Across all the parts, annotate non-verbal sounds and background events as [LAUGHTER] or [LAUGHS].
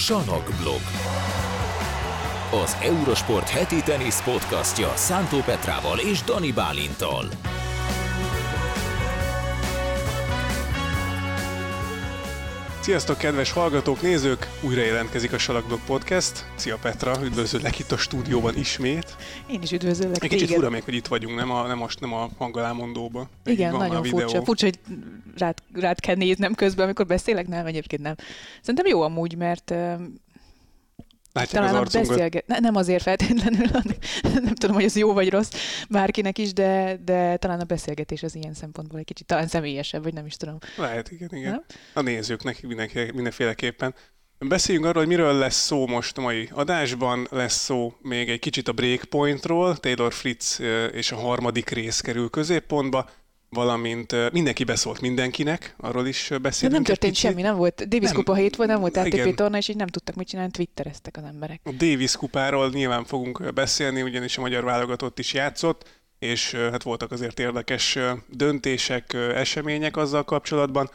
Sanokblog. Az Eurosport heti tenisz podcastja Szántó Petrával és Dani Bálintal. Sziasztok, kedves hallgatók, nézők! Újra jelentkezik a Salakblog Podcast. Szia Petra, üdvözöllek itt a stúdióban ismét. Én is üdvözöllek Egy kicsit fura még, hogy itt vagyunk, nem a, nem most nem a hangalámondóba. Igen, nagyon furcsa. Furcsa, hogy rád, rád kell néznem közben, amikor beszélek, nem, egyébként nem. Szerintem jó amúgy, mert Látják talán az beszélget... Ne, nem azért feltétlenül, [LAUGHS] nem tudom, hogy ez jó vagy rossz bárkinek is, de, de talán a beszélgetés az ilyen szempontból egy kicsit talán személyesebb, vagy nem is tudom. Lehet, igen, igen. Nem? A nézőknek mindenki, mindenféleképpen. Beszéljünk arról, hogy miről lesz szó most a mai adásban. Lesz szó még egy kicsit a Breakpointról. Taylor Fritz és a harmadik rész kerül középpontba, valamint mindenki beszólt mindenkinek, arról is ö, De nem történt picit. semmi, nem volt Davis Nem. Kupa hét volt, nem volt. ATP torna, és így nem tudtak mit csinálni, twittereztek az emberek. A Davis kupáról nyilván fogunk beszélni, ugyanis a magyar válogatott is játszott, és hát voltak azért érdekes döntések, események azzal kapcsolatban,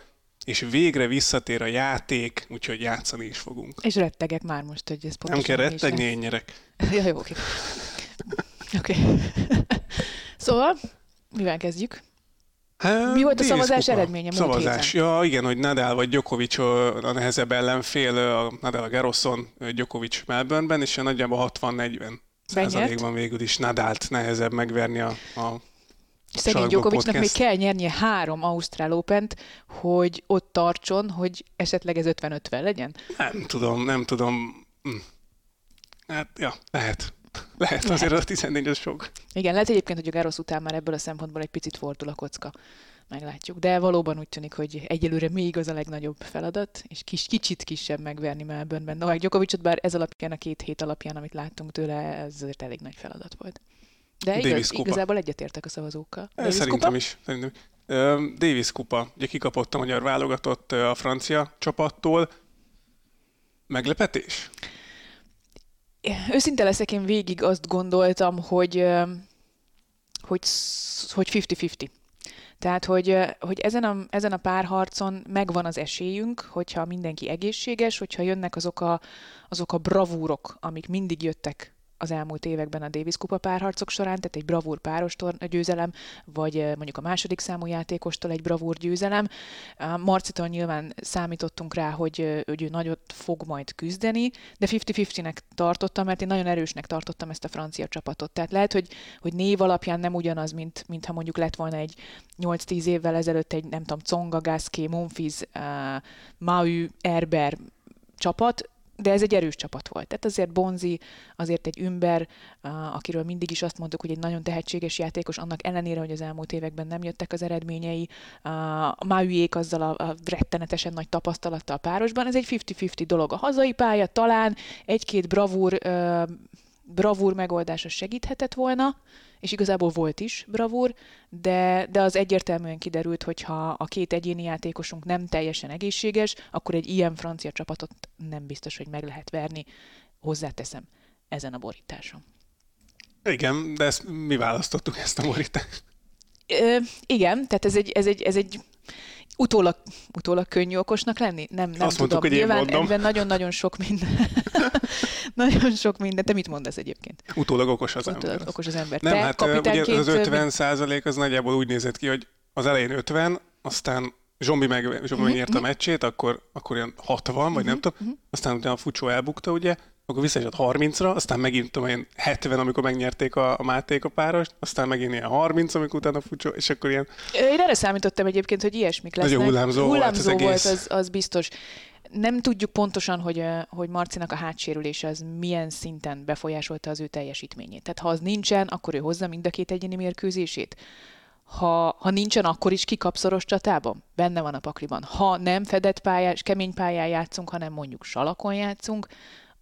és végre visszatér a játék, úgyhogy játszani is fogunk. És rettegek már most, hogy ez Nem pontosan kell mi is rettegni, én nyerek. [LAUGHS] Ja, jó, oké. Oké. [LAUGHS] Szóval, mivel kezdjük? Hát, Mi volt a szavazás kupa. eredménye múlt Szavazás. Ja, igen, hogy Nadal vagy Djokovic a nehezebb ellenfél, a Nadal a Garroson, Djokovic Melbourneben, és nagyjából 60-40 százalékban végül is Nadalt nehezebb megverni a, a Salakban Djokovicnak még kell nyernie három Ausztrál open hogy ott tartson, hogy esetleg ez 50-50 legyen. Nem tudom, nem tudom. Hm. Hát, ja, lehet. Lehet, azért a 14 az sok. Igen, lehet egyébként, hogy a Garros után már ebből a szempontból egy picit fordul a kocka. Meglátjuk. De valóban úgy tűnik, hogy egyelőre még az a legnagyobb feladat, és kis, kicsit kisebb megverni Melbourneben. Novák Djokovicot, bár ez alapján, a két hét alapján, amit láttunk tőle, ez azért elég nagy feladat volt. De igaz, igazából egyetértek a szavazókkal. Eh, Davis Szerintem kupa? is. Szerintem. Davis kupa. Ugye kikapott a magyar válogatott a francia csapattól. Meglepetés? Őszinte leszek, én végig azt gondoltam, hogy, hogy, hogy 50-50. Tehát, hogy, hogy ezen, a, ezen a párharcon megvan az esélyünk, hogyha mindenki egészséges, hogyha jönnek azok a, azok a bravúrok, amik mindig jöttek az elmúlt években a Davis kupa párharcok során, tehát egy bravúr páros győzelem, vagy mondjuk a második számú játékostól egy bravúr győzelem. Marcitól nyilván számítottunk rá, hogy, hogy ő nagyot fog majd küzdeni, de 50-50-nek tartottam, mert én nagyon erősnek tartottam ezt a francia csapatot. Tehát lehet, hogy, hogy név alapján nem ugyanaz, mint, mint ha mondjuk lett volna egy 8-10 évvel ezelőtt egy, nem tudom, Tsonga, Gasquet, Monfils, uh, Mau, Erber csapat, de ez egy erős csapat volt. Tehát azért Bonzi, azért egy Ümber, akiről mindig is azt mondtuk, hogy egy nagyon tehetséges játékos, annak ellenére, hogy az elmúlt években nem jöttek az eredményei, a Maujék azzal a, a rettenetesen nagy tapasztalattal párosban, ez egy 50-50 dolog. A hazai pálya talán egy-két bravúr, bravúr megoldása segíthetett volna, és igazából volt is bravúr, de, de az egyértelműen kiderült, hogy ha a két egyéni játékosunk nem teljesen egészséges, akkor egy ilyen francia csapatot nem biztos, hogy meg lehet verni. Hozzáteszem, ezen a borításon. Igen, de ezt mi választottuk ezt a borítást. Ö, igen, tehát ez egy, ez egy, ez egy utólag, utólag könnyű okosnak lenni? Nem, nem Azt tudom. mondtuk, hogy én Nyilván mondom. ebben nagyon-nagyon sok minden. [LAUGHS] nagyon sok minden. Te mit mondasz egyébként? Utólag okos az Utólag ember. okos az ember. Nem, Te hát ugye az ö, 50 százalék az nagyjából úgy nézett ki, hogy az elején 50, aztán Zsombi, meg, Zsombi Mhm, megnyerte a meccsét, akkor, akkor ilyen 60, vagy nem tudom, aztán utána a Fucsó elbukta, ugye, akkor visszaesett 30-ra, aztán megint tudom, ilyen 70, amikor megnyerték a, a Máték a párost, aztán megint ilyen 30, amikor utána Fucsó, és akkor ilyen Én erre számítottam egyébként, hogy ilyesmik lesznek. Nagyon hullámzó volt hullámzó az egész. volt, az, az biztos. Nem tudjuk pontosan, hogy, hogy Marcinak a hátsérülése az milyen szinten befolyásolta az ő teljesítményét. Tehát ha az nincsen, akkor ő hozza mind a két egyéni mérkőzését. Ha, ha nincsen, akkor is kikap szoros csatában? Benne van a pakliban. Ha nem fedett pályás, kemény pályán játszunk, hanem mondjuk salakon játszunk,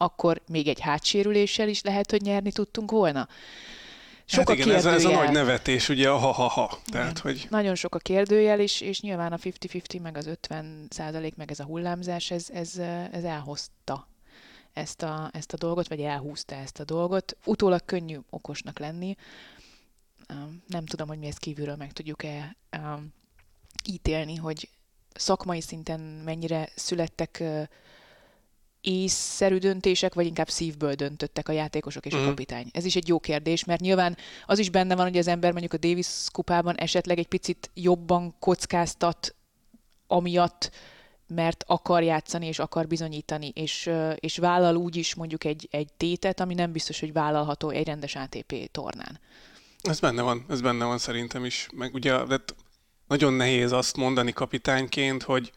akkor még egy hátsérüléssel is lehet, hogy nyerni tudtunk volna. Sok hát a igen, ez, ez a kérdőjel. nagy nevetés, ugye a ha-ha-ha. Tehát, hogy Nagyon sok a kérdőjel, és, és nyilván a 50-50, meg az 50 százalék, meg ez a hullámzás, ez, ez, ez elhozta ezt a, ezt a dolgot, vagy elhúzta ezt a dolgot. Utólag könnyű okosnak lenni. Nem tudom, hogy mi ezt kívülről meg tudjuk-e ítélni, hogy szakmai szinten mennyire születtek észszerű döntések, vagy inkább szívből döntöttek a játékosok és a kapitány? Ez is egy jó kérdés, mert nyilván az is benne van, hogy az ember mondjuk a Davis kupában esetleg egy picit jobban kockáztat amiatt, mert akar játszani és akar bizonyítani, és, és vállal úgy is mondjuk egy, egy tétet, ami nem biztos, hogy vállalható egy rendes ATP tornán. Ez benne van, ez benne van szerintem is. Meg ugye de nagyon nehéz azt mondani kapitányként, hogy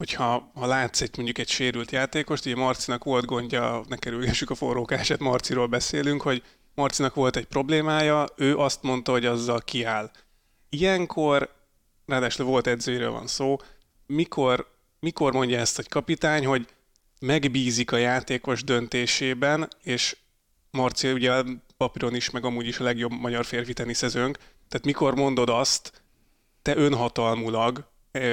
hogyha ha látsz egy mondjuk egy sérült játékost, ugye Marcinak volt gondja, ne kerülgessük a forrókását, Marciról beszélünk, hogy Marcinak volt egy problémája, ő azt mondta, hogy azzal kiáll. Ilyenkor, ráadásul volt edzőről van szó, mikor, mikor mondja ezt egy kapitány, hogy megbízik a játékos döntésében, és Marci ugye papíron is, meg amúgy is a legjobb magyar férfi teniszezőnk, tehát mikor mondod azt, te önhatalmulag,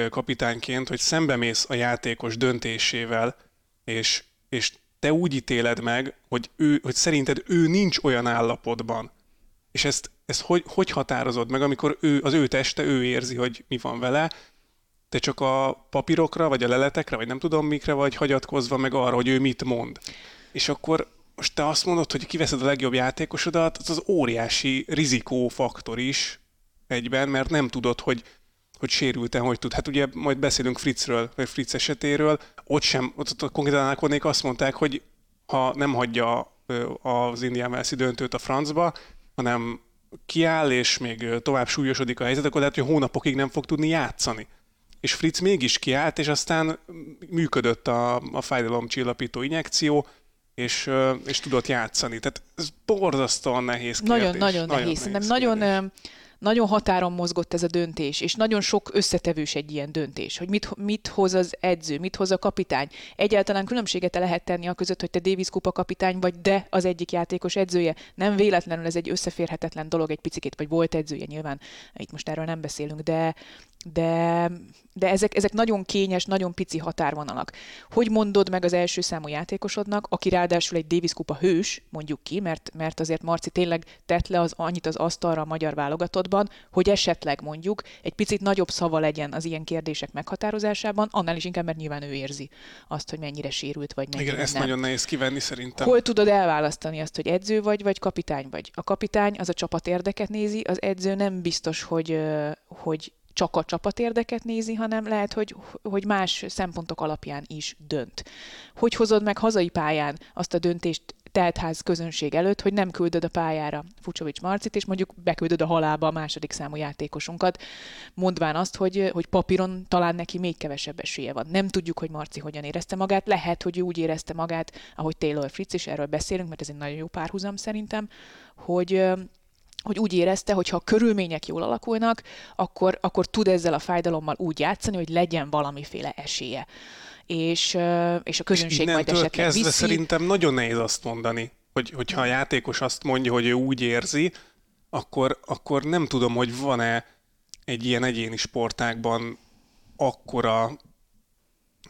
kapitányként, hogy szembemész a játékos döntésével, és, és te úgy ítéled meg, hogy, ő, hogy szerinted ő nincs olyan állapotban. És ezt, ezt hogy, hogy határozod meg, amikor ő, az ő teste, ő érzi, hogy mi van vele, te csak a papírokra, vagy a leletekre, vagy nem tudom mikre vagy hagyatkozva meg arra, hogy ő mit mond. És akkor most te azt mondod, hogy kiveszed a legjobb játékosodat, az az óriási rizikófaktor is egyben, mert nem tudod, hogy hogy sérülten hogy tud. Hát ugye majd beszélünk Fritzről, vagy Fritz esetéről, ott sem, ott, ott konkrétan Ákonék azt mondták, hogy ha nem hagyja az Indián Velszi döntőt a francba, hanem kiáll, és még tovább súlyosodik a helyzet, akkor lehet, hogy hónapokig nem fog tudni játszani. És Fritz mégis kiállt, és aztán működött a, a fájdalomcsillapító injekció, és, és tudott játszani. Tehát ez borzasztóan nehéz kérdés. Nagyon, nagyon, nagyon nehéz. nehéz. Nagyon, nagyon nagyon határon mozgott ez a döntés, és nagyon sok összetevős egy ilyen döntés, hogy mit, mit hoz az edző, mit hoz a kapitány. Egyáltalán különbséget lehet tenni a között, hogy te Davis kupa kapitány vagy, de az egyik játékos edzője. Nem véletlenül ez egy összeférhetetlen dolog egy picit, vagy volt edzője nyilván, itt most erről nem beszélünk, de, de, de ezek, ezek nagyon kényes, nagyon pici határvonalak. Hogy mondod meg az első számú játékosodnak, aki ráadásul egy Davis kupa hős, mondjuk ki, mert, mert azért Marci tényleg tett le az, annyit az asztalra a magyar válogatottban, hogy esetleg mondjuk egy picit nagyobb szava legyen az ilyen kérdések meghatározásában, annál is inkább, mert nyilván ő érzi azt, hogy mennyire sérült vagy mennyire Igen, ezt nem. nagyon nehéz kivenni szerintem. Hol tudod elválasztani azt, hogy edző vagy, vagy kapitány vagy? A kapitány az a csapat érdeket nézi, az edző nem biztos, hogy, hogy csak a csapat érdeket nézi, hanem lehet, hogy, hogy más szempontok alapján is dönt. Hogy hozod meg hazai pályán azt a döntést teltház közönség előtt, hogy nem küldöd a pályára Fucsovics Marcit, és mondjuk beküldöd a halálba a második számú játékosunkat, mondván azt, hogy, hogy papíron talán neki még kevesebb esélye van. Nem tudjuk, hogy Marci hogyan érezte magát, lehet, hogy úgy érezte magát, ahogy Taylor Fritz, és erről beszélünk, mert ez egy nagyon jó párhuzam szerintem, hogy hogy úgy érezte, hogy ha a körülmények jól alakulnak, akkor, akkor tud ezzel a fájdalommal úgy játszani, hogy legyen valamiféle esélye. És, és a közönség és majd esetleg kezdve viszi. szerintem nagyon nehéz azt mondani, hogy, hogyha a játékos azt mondja, hogy ő úgy érzi, akkor, akkor nem tudom, hogy van-e egy ilyen egyéni sportákban akkora,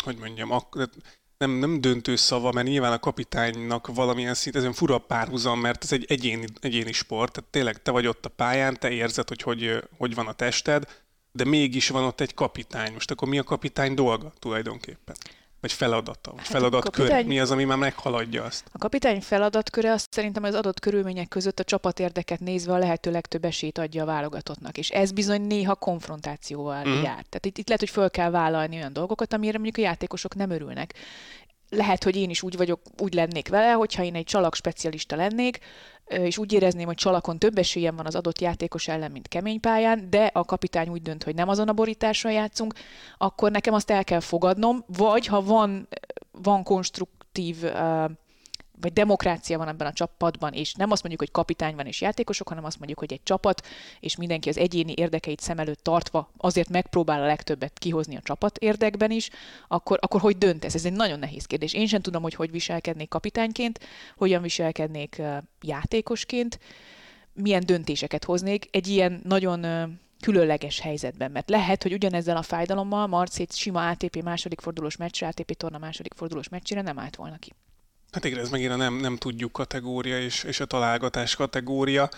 hogy mondjam, ak- nem, nem döntő szava, mert nyilván a kapitánynak valamilyen szint, ez egy fura párhuzam, mert ez egy egyéni, egyéni sport, tehát tényleg te vagy ott a pályán, te érzed, hogy, hogy hogy van a tested, de mégis van ott egy kapitány. Most akkor mi a kapitány dolga tulajdonképpen? Vagy feladata, vagy hát feladatkör? Kapitány... Mi az, ami már meghaladja azt? A kapitány feladatköre azt szerintem az adott körülmények között a csapat érdeket nézve a lehető legtöbb esélyt adja a válogatottnak. És ez bizony néha konfrontációval mm. jár. Tehát itt, itt lehet, hogy föl kell vállalni olyan dolgokat, amire mondjuk a játékosok nem örülnek lehet, hogy én is úgy vagyok, úgy lennék vele, hogyha én egy csalak specialista lennék, és úgy érezném, hogy csalakon több esélyem van az adott játékos ellen, mint kemény pályán, de a kapitány úgy dönt, hogy nem azon a borításon játszunk, akkor nekem azt el kell fogadnom, vagy ha van, van konstruktív vagy demokrácia van ebben a csapatban, és nem azt mondjuk, hogy kapitány van és játékosok, hanem azt mondjuk, hogy egy csapat, és mindenki az egyéni érdekeit szem előtt tartva azért megpróbál a legtöbbet kihozni a csapat érdekben is, akkor, akkor hogy döntesz? Ez egy nagyon nehéz kérdés. Én sem tudom, hogy hogy viselkednék kapitányként, hogyan viselkednék játékosként, milyen döntéseket hoznék egy ilyen nagyon különleges helyzetben, mert lehet, hogy ugyanezzel a fájdalommal Marci egy sima ATP második fordulós meccsre, ATP torna második fordulós meccsére nem állt volna ki. Hát igen, ez megint a nem, nem tudjuk kategória és, és a találgatás kategória.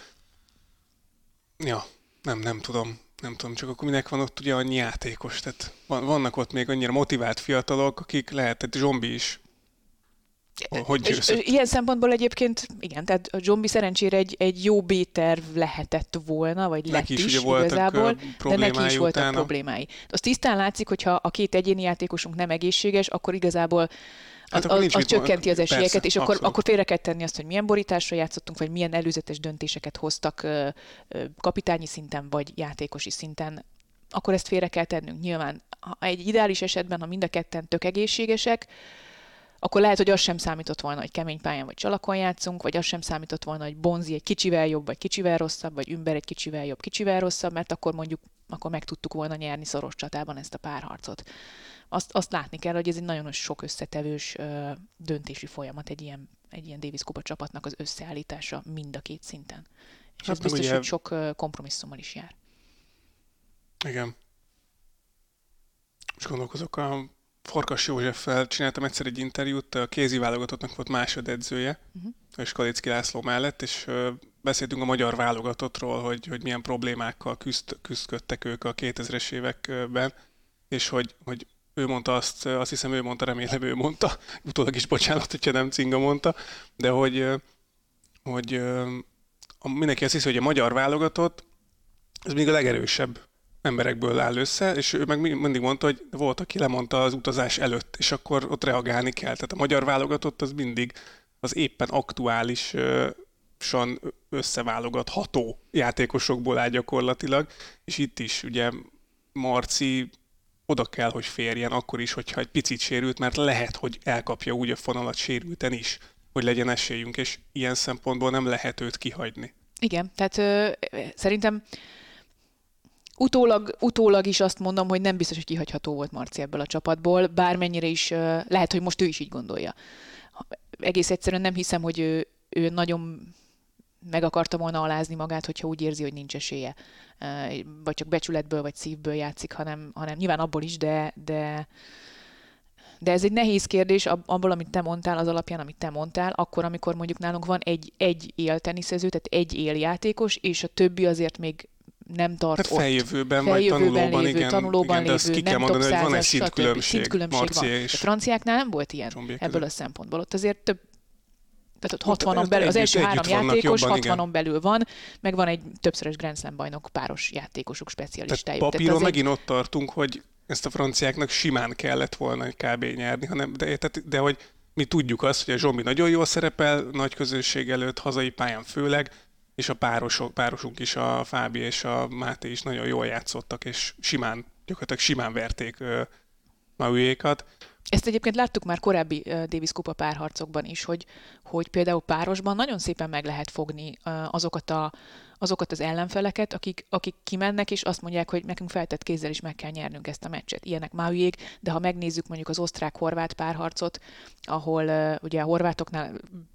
Ja, nem, nem tudom. Nem tudom, csak akkor minek van ott ugye annyi játékos. Tehát van, vannak ott még annyira motivált fiatalok, akik lehet, egy zombi is hogy győzött. Ilyen szempontból egyébként, igen, tehát a Zsombi szerencsére egy, egy jó B-terv lehetett volna, vagy lett Neki is, is, voltak, igazából, de neki is voltak utána. problémái. Azt tisztán látszik, hogyha a két egyéni játékosunk nem egészséges, akkor igazából Hát az, akkor az, csökkenti az esélyeket, Persze, és akkor, abszolút. akkor félre kell tenni azt, hogy milyen borításra játszottunk, vagy milyen előzetes döntéseket hoztak kapitányi szinten, vagy játékosi szinten, akkor ezt félre kell tennünk. Nyilván ha egy ideális esetben, ha mind a ketten tök egészségesek, akkor lehet, hogy az sem számított volna, hogy kemény pályán vagy csalakon játszunk, vagy az sem számított volna, hogy Bonzi egy kicsivel jobb, vagy kicsivel rosszabb, vagy Ümber egy kicsivel jobb, kicsivel rosszabb, mert akkor mondjuk akkor meg tudtuk volna nyerni szoros csatában ezt a párharcot. Azt, azt látni kell, hogy ez egy nagyon sok összetevős ö, döntési folyamat egy ilyen, egy ilyen Davis Kupa csapatnak az összeállítása mind a két szinten. És Hát ez biztos, ugye- hogy sok kompromisszummal is jár. Igen. És gondolkozok, a Farkas Józseffel csináltam egyszer egy interjút, a kézi válogatottnak volt másodedzője, Uh-huh. és Kalicki László mellett, és beszéltünk a magyar válogatottról, hogy, hogy milyen problémákkal küzd, küzdködtek ők a 2000-es években, és hogy, hogy ő mondta azt, azt hiszem ő mondta, remélem ő mondta, utólag is bocsánat, hogyha nem Cinga mondta, de hogy, hogy mindenki azt hiszi, hogy a magyar válogatott, ez még a legerősebb emberekből áll össze, és ő meg mi- mindig mondta, hogy volt, aki lemondta az utazás előtt, és akkor ott reagálni kell. Tehát a magyar válogatott az mindig az éppen aktuálisan összeválogatható játékosokból áll gyakorlatilag, és itt is ugye Marci oda kell, hogy férjen akkor is, hogyha egy picit sérült, mert lehet, hogy elkapja úgy a fonalat sérülten is, hogy legyen esélyünk, és ilyen szempontból nem lehet őt kihagyni. Igen, tehát ö, szerintem utólag, utólag is azt mondom, hogy nem biztos, hogy kihagyható volt Marci ebből a csapatból, bármennyire is, lehet, hogy most ő is így gondolja. Egész egyszerűen nem hiszem, hogy ő, ő nagyon meg akarta volna alázni magát, hogyha úgy érzi, hogy nincs esélye. Vagy csak becsületből, vagy szívből játszik, hanem, hanem nyilván abból is, de, de, de ez egy nehéz kérdés ab- abból, amit te mondtál, az alapján, amit te mondtál, akkor, amikor mondjuk nálunk van egy, egy élteniszező, tehát egy éljátékos, és a többi azért még nem tart Tehát ott. feljövőben, vagy Feljövőben tanulóban, lévő, igen, tanulóban igen, de lévő, kell nem mondani, hogy van egy top százas, szintkülönbség, Szintkülönbség van. A franciáknál nem volt ilyen ebből között. a szempontból. Ott azért több tehát ott Ott- 60-on ott belül, az első három játékos jobban, 60-on igen. belül van, meg van egy többszörös Grand Slam bajnok páros játékosuk Tehát specialistájuk. papíron azért- megint ott tartunk, hogy ezt a franciáknak simán kellett volna egy kb. nyerni, hanem, de, tehát, de hogy mi tudjuk azt, hogy a Zsombi nagyon jól szerepel nagy közönség előtt, hazai pályán főleg, és a párosok, párosunk is, a Fábi és a Máté is nagyon jól játszottak, és simán, gyakorlatilag simán verték Maujékat. Ezt egyébként láttuk már korábbi Davis Kupa párharcokban is, hogy, hogy például párosban nagyon szépen meg lehet fogni azokat, a, azokat az ellenfeleket, akik, akik kimennek, és azt mondják, hogy nekünk feltett kézzel is meg kell nyernünk ezt a meccset. Ilyenek Maujék, de ha megnézzük mondjuk az osztrák-horvát párharcot, ahol uh, ugye a horvátoknál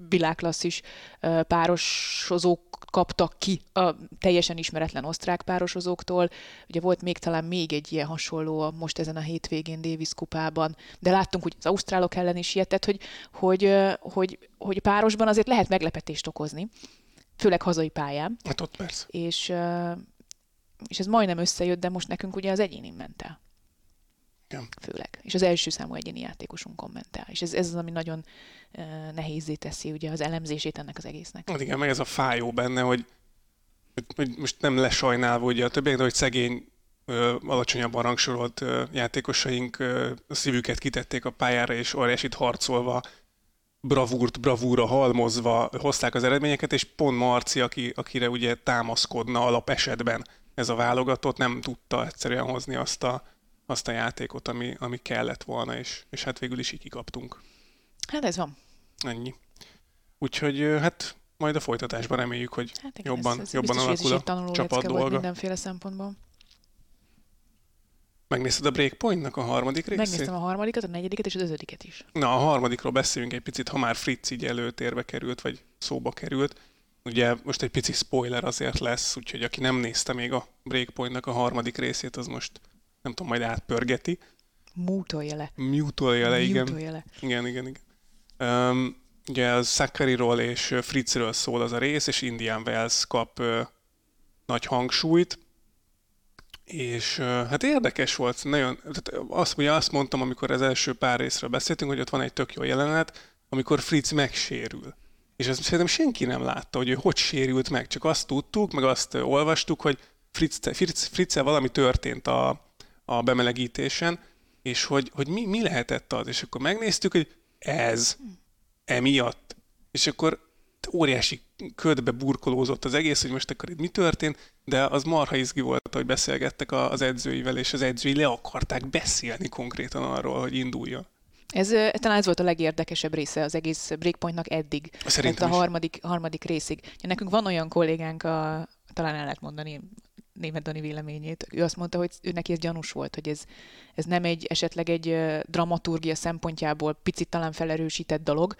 világklasszis uh, párosozók kaptak ki a teljesen ismeretlen osztrák párosozóktól. Ugye volt még talán még egy ilyen hasonló most ezen a hétvégén Davis kupában, de láttunk, hogy az ausztrálok ellen is ilyet, tehát hogy, hogy, hogy, hogy párosban azért lehet meglepetést okozni, főleg hazai pályán, Hát ott persze. és, és ez majdnem összejött, de most nekünk ugye az egyéni ment el. Igen. Főleg. És az első számú egyéni játékosunkon ment el. És ez, ez az, ami nagyon nehézé teszi ugye az elemzését ennek az egésznek. Hát igen, meg ez a fájó benne, hogy, hogy most nem lesajnálva ugye a többiek, de hogy szegény, ö, alacsonyabban rangsorolt ö, játékosaink ö, a szívüket kitették a pályára, és óriásit harcolva, bravúrt bravúra halmozva hozták az eredményeket, és pont Marci, aki, akire ugye támaszkodna alap esetben ez a válogatott, nem tudta egyszerűen hozni azt a, azt a játékot, ami, ami kellett volna, és, és hát végül is így kikaptunk. Hát ez van. Ennyi. Úgyhogy hát majd a folytatásban reméljük, hogy Hát igen, jobban, ez, ez jobban biztos, alakul a csapat dolga. mindenféle szempontból. Megnézted a Breakpointnak a harmadik részét? Megnéztem a harmadikat, a negyediket és az ötödiket is. Na, a harmadikról beszéljünk egy picit, ha már Fritz így előtérbe került, vagy szóba került. Ugye most egy pici spoiler azért lesz, úgyhogy aki nem nézte még a Breakpointnak a harmadik részét, az most nem tudom, majd átpörgeti. Mútolja le. Mutolja le, igen. Mútolja le. Igen, igen, igen. Um, ugye az Szakariról és Fritzről szól az a rész, és Indian Wells kap ö, nagy hangsúlyt, és hát érdekes volt, nagyon, tehát azt, ugye azt mondtam, amikor az első pár részről beszéltünk, hogy ott van egy tök jó jelenet, amikor Fritz megsérül. És ezt szerintem senki nem látta, hogy ő hogy sérült meg, csak azt tudtuk, meg azt olvastuk, hogy Fritz, Fritz, Fritz valami történt a, a bemelegítésen, és hogy, hogy mi, mi lehetett az, és akkor megnéztük, hogy ez, emiatt. És akkor óriási ködbe burkolózott az egész, hogy most akkor itt mi történt, de az marha izgi volt, hogy beszélgettek az edzőivel, és az edzői le akarták beszélni konkrétan arról, hogy induljon. Ez talán ez volt a legérdekesebb része az egész Breakpointnak eddig. Szerintem a harmadik, harmadik részig. Ja, nekünk van olyan kollégánk, a, talán el lehet mondani német Dani véleményét. Ő azt mondta, hogy ő neki ez gyanús volt, hogy ez, ez nem egy esetleg egy dramaturgia szempontjából picit talán felerősített dolog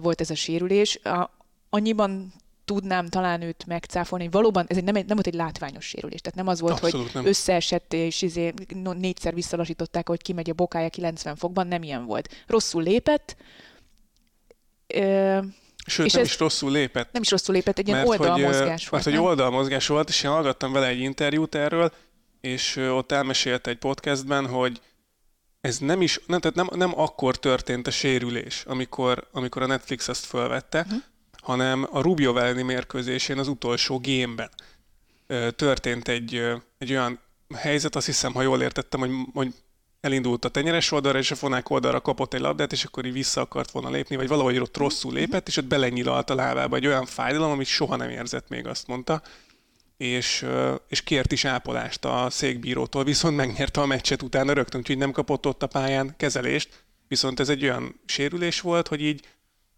volt ez a sérülés. A, annyiban tudnám talán őt megcáfolni, hogy valóban ez egy, nem, egy, nem volt egy látványos sérülés. Tehát nem az volt, Abszolút hogy nem. összeesett, és izé, négyszer visszalasították, hogy kimegy a bokája 90 fokban, nem ilyen volt. Rosszul lépett, Sőt, és nem is rosszul lépett. Nem is rosszul lépett, egy ilyen oldalmozgás volt. Mert hogy oldalmozgás volt, és én hallgattam vele egy interjút erről, és ott elmesélte egy podcastben, hogy ez nem is, nem, tehát nem, nem akkor történt a sérülés, amikor, amikor a Netflix ezt fölvette, uh-huh. Hanem a Rubio elleni mérkőzésén az utolsó gémben történt egy, egy olyan helyzet, azt hiszem, ha jól értettem, hogy, hogy elindult a tenyeres oldalra, és a fonák oldalra kapott egy labdát, és akkor így vissza akart volna lépni, vagy valahogy ott rosszul lépett, és ott belenyilalt a lábába egy olyan fájdalom, amit soha nem érzett még, azt mondta, és, és kért is ápolást a székbírótól, viszont megnyerte a meccset utána rögtön, úgyhogy nem kapott ott a pályán kezelést, viszont ez egy olyan sérülés volt, hogy így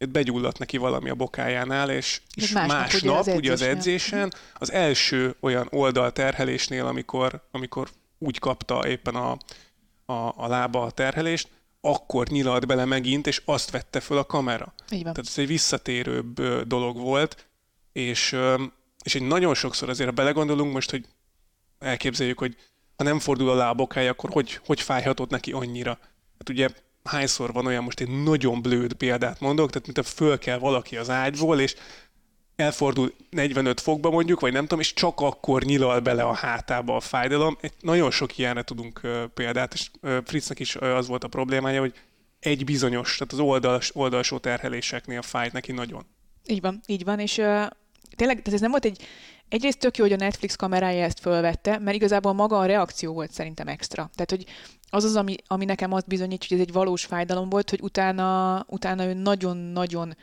begyulladt neki valami a bokájánál, és, és másnap, másnap ugye, az ugye az edzésen, az első olyan oldalterhelésnél, amikor, amikor úgy kapta éppen a, a, a lába a terhelést, akkor nyilalt bele megint, és azt vette föl a kamera. Így van. Tehát ez egy visszatérőbb dolog volt, és, és egy nagyon sokszor azért, ha belegondolunk most, hogy elképzeljük, hogy ha nem fordul a lábokája, akkor hogy, hogy fájhatott neki annyira? Hát ugye hányszor van olyan, most egy nagyon blőd példát mondok, tehát mint a föl kell valaki az ágyból, és elfordul 45 fokba mondjuk, vagy nem tudom, és csak akkor nyilal bele a hátába a fájdalom. Egy, nagyon sok ilyenre tudunk példát, és Fritznek is az volt a problémája, hogy egy bizonyos, tehát az oldals, oldalsó terheléseknél fájt neki nagyon. Így van, így van, és uh, tényleg, tehát ez nem volt egy, egyrészt tök jó, hogy a Netflix kamerája ezt fölvette, mert igazából maga a reakció volt szerintem extra. Tehát, hogy az az, ami, ami nekem azt bizonyít, hogy ez egy valós fájdalom volt, hogy utána, utána ő nagyon-nagyon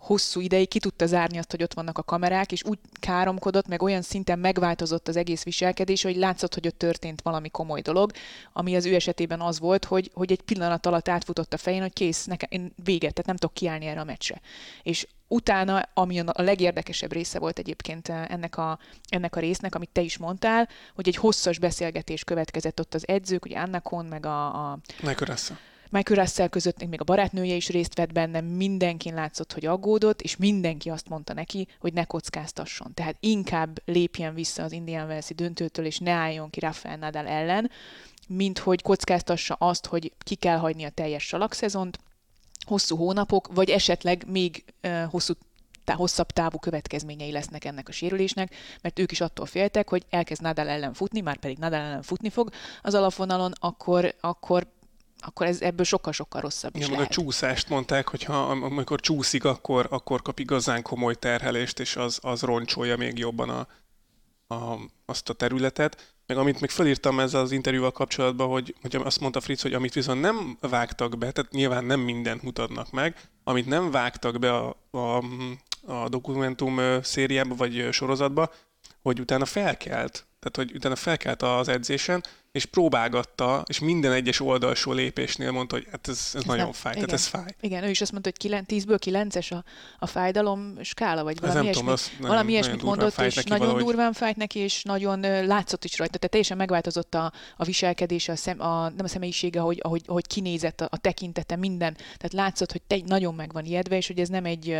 hosszú ideig ki tudta zárni azt, hogy ott vannak a kamerák, és úgy káromkodott, meg olyan szinten megváltozott az egész viselkedés, hogy látszott, hogy ott történt valami komoly dolog, ami az ő esetében az volt, hogy, hogy egy pillanat alatt átfutott a fején, hogy kész, nekem, én véget, tehát nem tudok kiállni erre a meccsre. És utána, ami a legérdekesebb része volt egyébként ennek a, ennek a résznek, amit te is mondtál, hogy egy hosszas beszélgetés következett ott az edzők, ugye Anna Kohn, meg a... a Michael Michael Russell között még a barátnője is részt vett benne, mindenkin látszott, hogy aggódott, és mindenki azt mondta neki, hogy ne kockáztasson. Tehát inkább lépjen vissza az Indian Wells-i döntőtől, és ne álljon ki Rafael Nadal ellen, mint hogy kockáztassa azt, hogy ki kell hagyni a teljes salakszezont, hosszú hónapok, vagy esetleg még uh, hosszú hosszabb távú következményei lesznek ennek a sérülésnek, mert ők is attól féltek, hogy elkezd Nadal ellen futni, már pedig Nadal ellen futni fog az alapvonalon, akkor, akkor akkor ez ebből sokkal-sokkal rosszabb is Igen, lehet. a csúszást mondták, hogy ha amikor csúszik, akkor, akkor kap igazán komoly terhelést, és az, az roncsolja még jobban a, a, azt a területet. Meg amit még felírtam ezzel az interjúval kapcsolatban, hogy, hogy azt mondta Fritz, hogy amit viszont nem vágtak be, tehát nyilván nem mindent mutatnak meg, amit nem vágtak be a, a, a dokumentum szériába vagy sorozatba, hogy utána felkelt tehát hogy utána felkelt az edzésen, és próbálgatta, és minden egyes oldalsó lépésnél mondta, hogy hát ez, ez, ez nagyon nem, fáj, igen. tehát ez fáj. Igen, ő is azt mondta, hogy 10-ből 9-es a, a fájdalom skála, vagy valami ilyesmit, tudom, valami ilyesmit mondott, és nagyon valahogy... durván fájt neki, és nagyon látszott is rajta. Tehát teljesen megváltozott a, a viselkedése, a szem, a, nem a személyisége, ahogy, ahogy, ahogy kinézett, a, a tekintete, minden. Tehát látszott, hogy te nagyon meg van ijedve, és hogy ez nem egy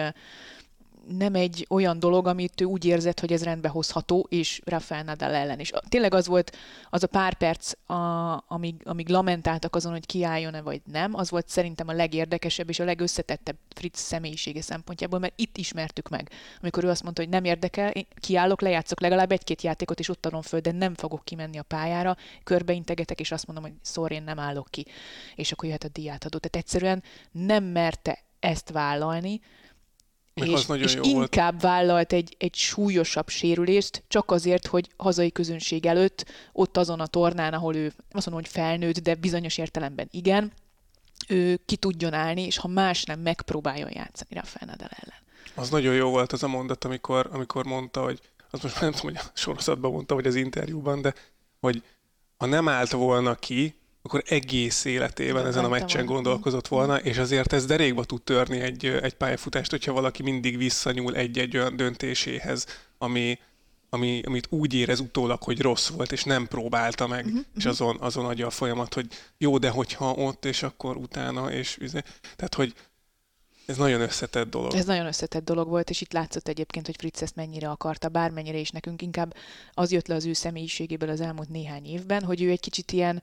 nem egy olyan dolog, amit ő úgy érzett, hogy ez rendbe hozható, és Rafael Nadal ellen. És tényleg az volt az a pár perc, a, amíg, amíg lamentáltak azon, hogy kiálljon-e vagy nem, az volt szerintem a legérdekesebb és a legösszetettebb Fritz személyisége szempontjából, mert itt ismertük meg, amikor ő azt mondta, hogy nem érdekel, én kiállok, lejátszok legalább egy-két játékot, és ott adom föl, de nem fogok kimenni a pályára, körbeintegetek, és azt mondom, hogy szor, én nem állok ki, és akkor jöhet a diátadó. Tehát egyszerűen nem merte ezt vállalni, Meg és, és jó volt. inkább vállalt egy, egy súlyosabb sérülést, csak azért, hogy hazai közönség előtt, ott azon a tornán, ahol ő azt mondom, hogy felnőtt, de bizonyos értelemben igen, ő ki tudjon állni, és ha más nem, megpróbáljon játszani Rafael Nadal ellen. Az nagyon jó volt az a mondat, amikor, amikor mondta, hogy az most már nem tudom, hogy a sorozatban mondta, vagy az interjúban, de hogy ha nem állt volna ki, akkor egész életében ezen a meccsen gondolkozott volna, és azért ez derékba tud törni egy, egy pályafutást, hogyha valaki mindig visszanyúl egy-egy olyan döntéséhez, ami, ami, amit úgy érez utólag, hogy rossz volt, és nem próbálta meg, uh-huh, és azon, azon adja a folyamat, hogy jó, de hogyha ott, és akkor utána, és tehát, hogy ez nagyon összetett dolog. Ez nagyon összetett dolog volt, és itt látszott egyébként, hogy Fritz ezt mennyire akarta, bármennyire is nekünk. Inkább az jött le az ő személyiségéből az elmúlt néhány évben, hogy ő egy kicsit ilyen,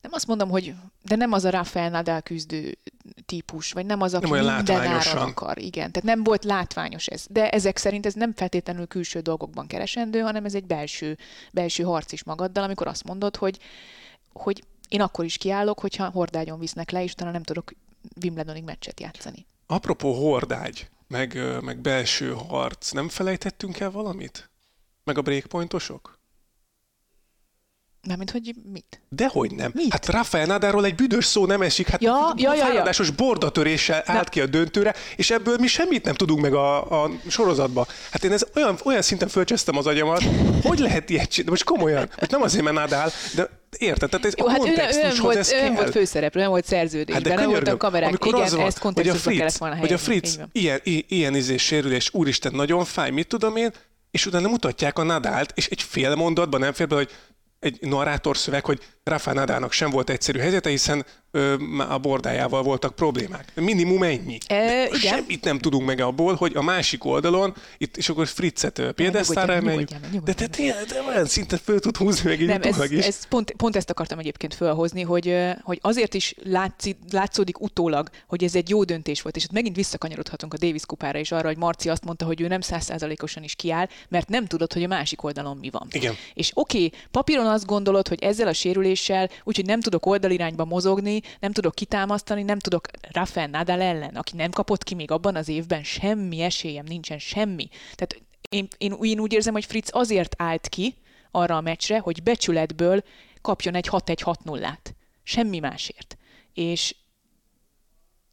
nem azt mondom, hogy, de nem az a Rafael Nadal küzdő típus, vagy nem az, aki Nem minden áron akar. Igen, tehát nem volt látványos ez. De ezek szerint ez nem feltétlenül külső dolgokban keresendő, hanem ez egy belső, belső harc is magaddal, amikor azt mondod, hogy, hogy én akkor is kiállok, hogyha hordágyon visznek le, és utána nem tudok Wimbledonig meccset játszani. Apropó hordágy, meg, meg belső harc, nem felejtettünk el valamit? Meg a breakpointosok? Mármint, hogy mit? Dehogy nem. Mit? Hát Rafael Nadáról egy büdös szó nem esik, hát Ja, ja, ja, ja. fáradásos bordatöréssel állt ki a döntőre, és ebből mi semmit nem tudunk meg a, a sorozatba. Hát én ez olyan, olyan szinten fölcsesztem az agyamat, hogy lehet ilyet csinálni? Most komolyan, most nem azért, mert Nadal, de érted? Tehát ez Jó, a hát nem kontextushoz volt, ez nem kell. volt főszereplő, nem volt szerződésben, Hát de nem voltak könyörgöm, kamerák. amikor Igen, az van, ezt hogy a kontextusba kellett Fritz, volna hogy a. Fritz ilyen, i- ilyen izés sérülés, úristen, nagyon fáj, mit tudom én, és utána mutatják a Nadált, és egy fél mondatban nem fér be, hogy egy narrátor szöveg, hogy Rafa Nadalnak sem volt egyszerű helyzete, hiszen ö, a bordájával voltak problémák. Minimum ennyi. E, De igen. Semmit nem tudunk meg abból, hogy a másik oldalon, itt, és akkor Fritzet nyugodjál, emeljük, de te tényleg olyan szinten föl tud húzni meg Nem, ez, is. ez pont, pont ezt akartam egyébként felhozni, hogy, hogy azért is látszik, látszódik utólag, hogy ez egy jó döntés volt, és itt megint visszakanyarodhatunk a Davis kupára és arra, hogy Marci azt mondta, hogy ő nem százszázalékosan is kiáll, mert nem tudod, hogy a másik oldalon mi van. Igen. És oké, okay, papíron azt gondolod, hogy ezzel a sérüléssel, úgyhogy nem tudok oldalirányba mozogni, nem tudok kitámasztani, nem tudok Rafael Nadal ellen, aki nem kapott ki még abban az évben, semmi esélyem nincsen, semmi. Tehát én, én, én úgy érzem, hogy Fritz azért állt ki arra a meccsre, hogy becsületből kapjon egy 6-1-6-0-át. Semmi másért. És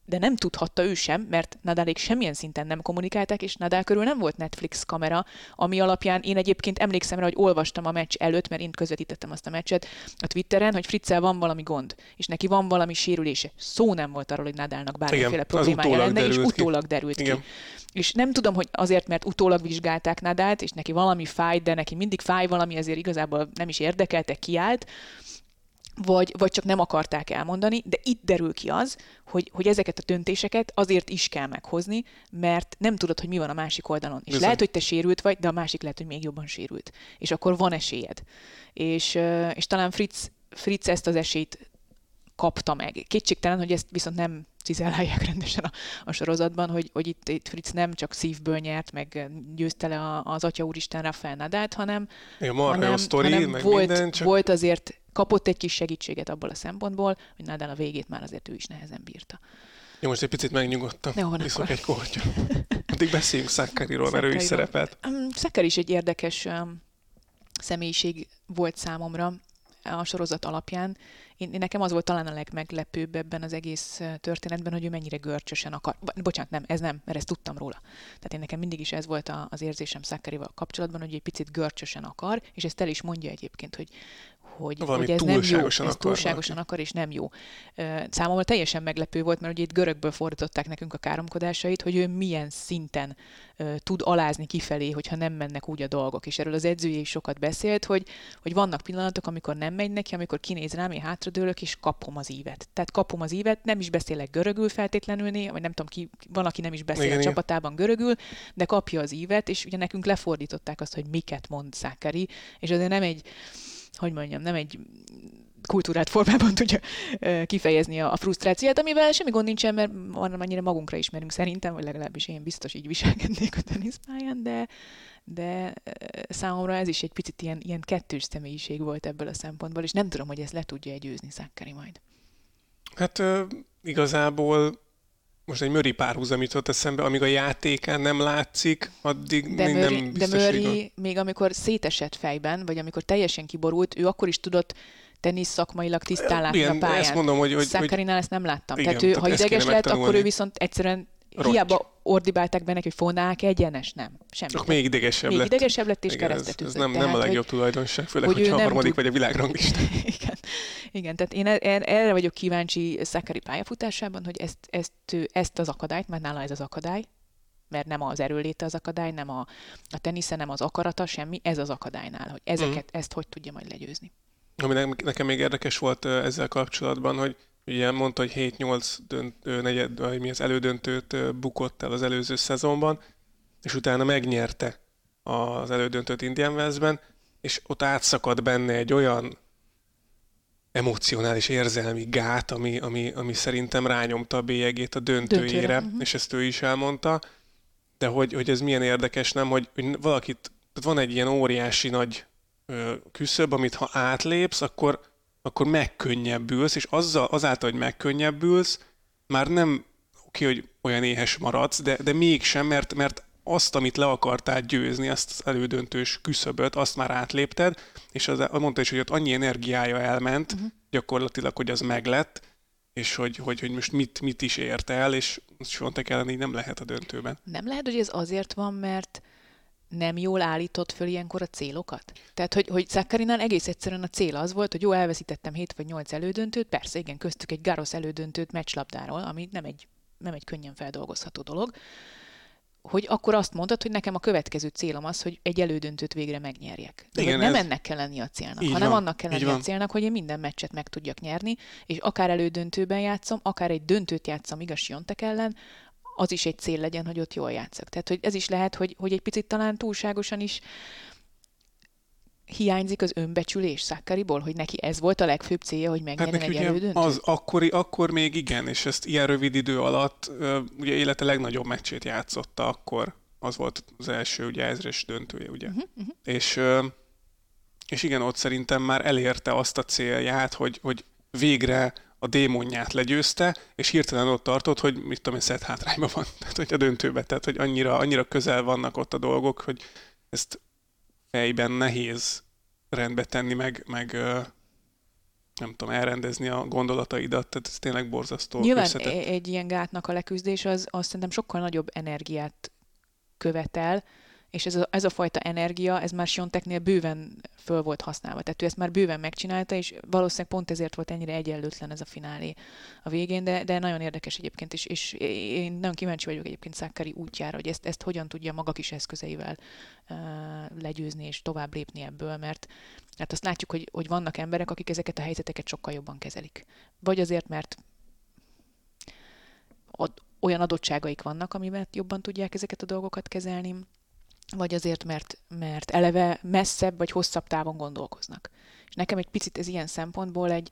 de nem tudhatta ő sem, mert Nadálék semmilyen szinten nem kommunikálták, és Nadal körül nem volt Netflix kamera, ami alapján én egyébként emlékszem rá, hogy olvastam a meccs előtt, mert én közvetítettem azt a meccset a Twitteren, hogy Fritzel van valami gond, és neki van valami sérülése. Szó nem volt arról, hogy Nadalnak bármiféle Igen, problémája utólag lenne, és derült ki. utólag derült Igen. ki. És nem tudom, hogy azért, mert utólag vizsgálták Nadált, és neki valami fáj, de neki mindig fáj valami, ezért igazából nem is érdekelte, kiállt, vagy, vagy csak nem akarták elmondani, de itt derül ki az, hogy, hogy ezeket a döntéseket azért is kell meghozni, mert nem tudod, hogy mi van a másik oldalon. És Bizony. lehet, hogy te sérült vagy, de a másik lehet, hogy még jobban sérült. És akkor van esélyed. És, és talán Fritz, Fritz ezt az esélyt kapta meg. Kétségtelen, hogy ezt viszont nem cizellálják [LAUGHS] rendesen a, a sorozatban, hogy, hogy itt, itt Fritz nem csak szívből nyert, meg győzte le a- az Atya Úristen Rafael Nadált, hanem, Igen, hanem, sztori, hanem meg volt, minden, csak volt azért, kapott egy kis segítséget abból a szempontból, hogy Nadal a végét már azért ő is nehezen bírta. Jó, most egy picit megnyugodtam. Jó, van Iszok egy kortyot. Addig beszéljünk Szákkariról, mert ő is szerepelt. Um, Szeker is egy érdekes um, személyiség volt számomra a sorozat alapján. Én, én nekem az volt talán a legmeglepőbb ebben az egész uh, történetben, hogy ő mennyire görcsösen akar. Bocsánat, nem, ez nem, mert ezt tudtam róla. Tehát én nekem mindig is ez volt a, az érzésem Szakkarival kapcsolatban, hogy egy picit görcsösen akar, és ezt el is mondja egyébként, hogy hogy, Valami hogy ez nem jó, ez túlságosan akar túlságosan akar, és nem jó. Számomra teljesen meglepő volt, mert ugye itt görögből fordították nekünk a káromkodásait, hogy ő milyen szinten tud alázni kifelé, hogyha nem mennek úgy a dolgok. És erről az edzője is sokat beszélt, hogy, hogy vannak pillanatok, amikor nem megy neki, amikor kinéz rám, én hátradőlök, és kapom az ívet. Tehát kapom az ívet, nem is beszélek görögül feltétlenül, né- vagy nem tudom ki, van, aki nem is beszél Igen, a igen. csapatában görögül, de kapja az ívet, és ugye nekünk lefordították azt, hogy miket mond Szákari, és azért nem egy, hogy mondjam, nem egy kultúrát formában [LAUGHS] tudja kifejezni a, a frusztrációt, amivel semmi gond nincsen, mert annyira magunkra ismerünk szerintem, vagy legalábbis én biztos így viselkednék a teniszpályán, de, de számomra ez is egy picit ilyen, ilyen kettős személyiség volt ebből a szempontból, és nem tudom, hogy ezt le tudja győzni Szákkari majd. Hát igazából most egy Möri párhuzam jutott eszembe, amíg a játékán nem látszik, addig De, nem Murray, biztos, de Murray még amikor szétesett fejben, vagy amikor teljesen kiborult, ő akkor is tudott tenisz szakmailag tisztán látni a pályán. ezt mondom, hogy- hogy- Szakarinál ezt nem láttam. Igen, tehát ő, ha ideges lett, akkor ő viszont egyszerűen Rotty. hiába ordibálták benne, hogy fonák egyenes, nem. Semmi. Csak még idegesebb még lett. idegesebb lett és Igen, ez, keresztet ez ütött. nem, nem a Tehát, legjobb hogy- tulajdonság, főleg, hogy hogyha a harmadik tud- vagy a világranglistán. [LAUGHS] Igen. Igen, tehát én er- er- erre vagyok kíváncsi Szakari pályafutásában, hogy ezt, ezt, ezt az akadályt, mert nála ez az akadály, mert nem az erőléte az akadály, nem a, a tenisze, nem az akarata, semmi, ez az akadálynál, hogy ezeket, Mhm. ezt hogy tudja majd legyőzni. Ami ne- nekem még érdekes volt ezzel kapcsolatban, hogy ugye mondta, hogy 7-8 dönt, negyed, vagy mi az elődöntőt bukott el az előző szezonban, és utána megnyerte az elődöntőt Indian Wellsben, és ott átszakadt benne egy olyan emocionális, érzelmi gát, ami, ami, ami szerintem rányomta a bélyegét a döntőjére, Döntőre, mhm. és ezt ő is elmondta, de hogy, hogy ez milyen érdekes, nem, hogy, hogy valakit, tehát van egy ilyen óriási nagy ö, küszöb, amit ha átlépsz, akkor, akkor megkönnyebbülsz, és azzal, azáltal, hogy megkönnyebbülsz, már nem oké, hogy olyan éhes maradsz, de, de mégsem, mert, mert azt, amit le akartál győzni, azt az elődöntős küszöböt, azt már átlépted, és az, mondta is, hogy ott annyi energiája elment, uh-huh. gyakorlatilag, hogy az meglett, és hogy, hogy, hogy most mit, mit is ért el, és Sontek ellen így nem lehet a döntőben. Nem lehet, hogy ez azért van, mert nem jól állított föl ilyenkor a célokat? Tehát, hogy, hogy Szakkarinál egész egyszerűen a cél az volt, hogy jó, elveszítettem 7 vagy 8 elődöntőt, persze, igen, köztük egy Garosz elődöntőt meccslabdáról, ami nem egy, nem egy könnyen feldolgozható dolog, hogy akkor azt mondtad, hogy nekem a következő célom az, hogy egy elődöntőt végre megnyerjek. De Igen, hogy nem ez- ennek kell lenni a célnak, Így hanem van, annak kell lenni a célnak, hogy én minden meccset meg tudjak nyerni, és akár elődöntőben játszom, akár egy döntőt játszom igaz Siontek ellen, az is egy cél legyen, hogy ott jól játszak. Tehát, hogy ez is lehet, hogy, hogy egy picit talán túlságosan is hiányzik az önbecsülés Szákkariból, hogy neki ez volt a legfőbb célja, hogy Hát megnyerjen neki egy elődöntőt? az akkori, akkor még igen, és ezt ilyen rövid idő alatt, ugye élete legnagyobb meccsét játszotta akkor, az volt az első ugye ezres döntője, ugye. Uh-huh, uh-huh. És, és igen, ott szerintem már elérte azt a célját, hogy, hogy végre a démonját legyőzte, és hirtelen ott tartott, hogy mit tudom én, szett hátrányban van, [LAUGHS] tehát hogy a döntőbe, tehát hogy annyira, annyira közel vannak ott a dolgok, hogy ezt fejben nehéz rendbe tenni, meg, meg nem tudom, elrendezni a gondolataidat, tehát ez tényleg borzasztó Nyilván összetett. e- egy ilyen gátnak a leküzdés az azt szerintem sokkal nagyobb energiát követel, és ez a, ez a fajta energia, ez már Sionteknél bőven föl volt használva. Tehát ő ezt már bőven megcsinálta, és valószínűleg pont ezért volt ennyire egyenlőtlen ez a finálé a végén, de, de nagyon érdekes egyébként, és, és én nagyon kíváncsi vagyok egyébként Szákkari útjára, hogy ezt, ezt hogyan tudja maga kis eszközeivel uh, legyőzni és tovább lépni ebből, mert hát azt látjuk, hogy, hogy vannak emberek, akik ezeket a helyzeteket sokkal jobban kezelik. Vagy azért, mert ad, olyan adottságaik vannak, amivel jobban tudják ezeket a dolgokat kezelni, vagy azért, mert, mert eleve messzebb vagy hosszabb távon gondolkoznak. És nekem egy picit ez ilyen szempontból egy,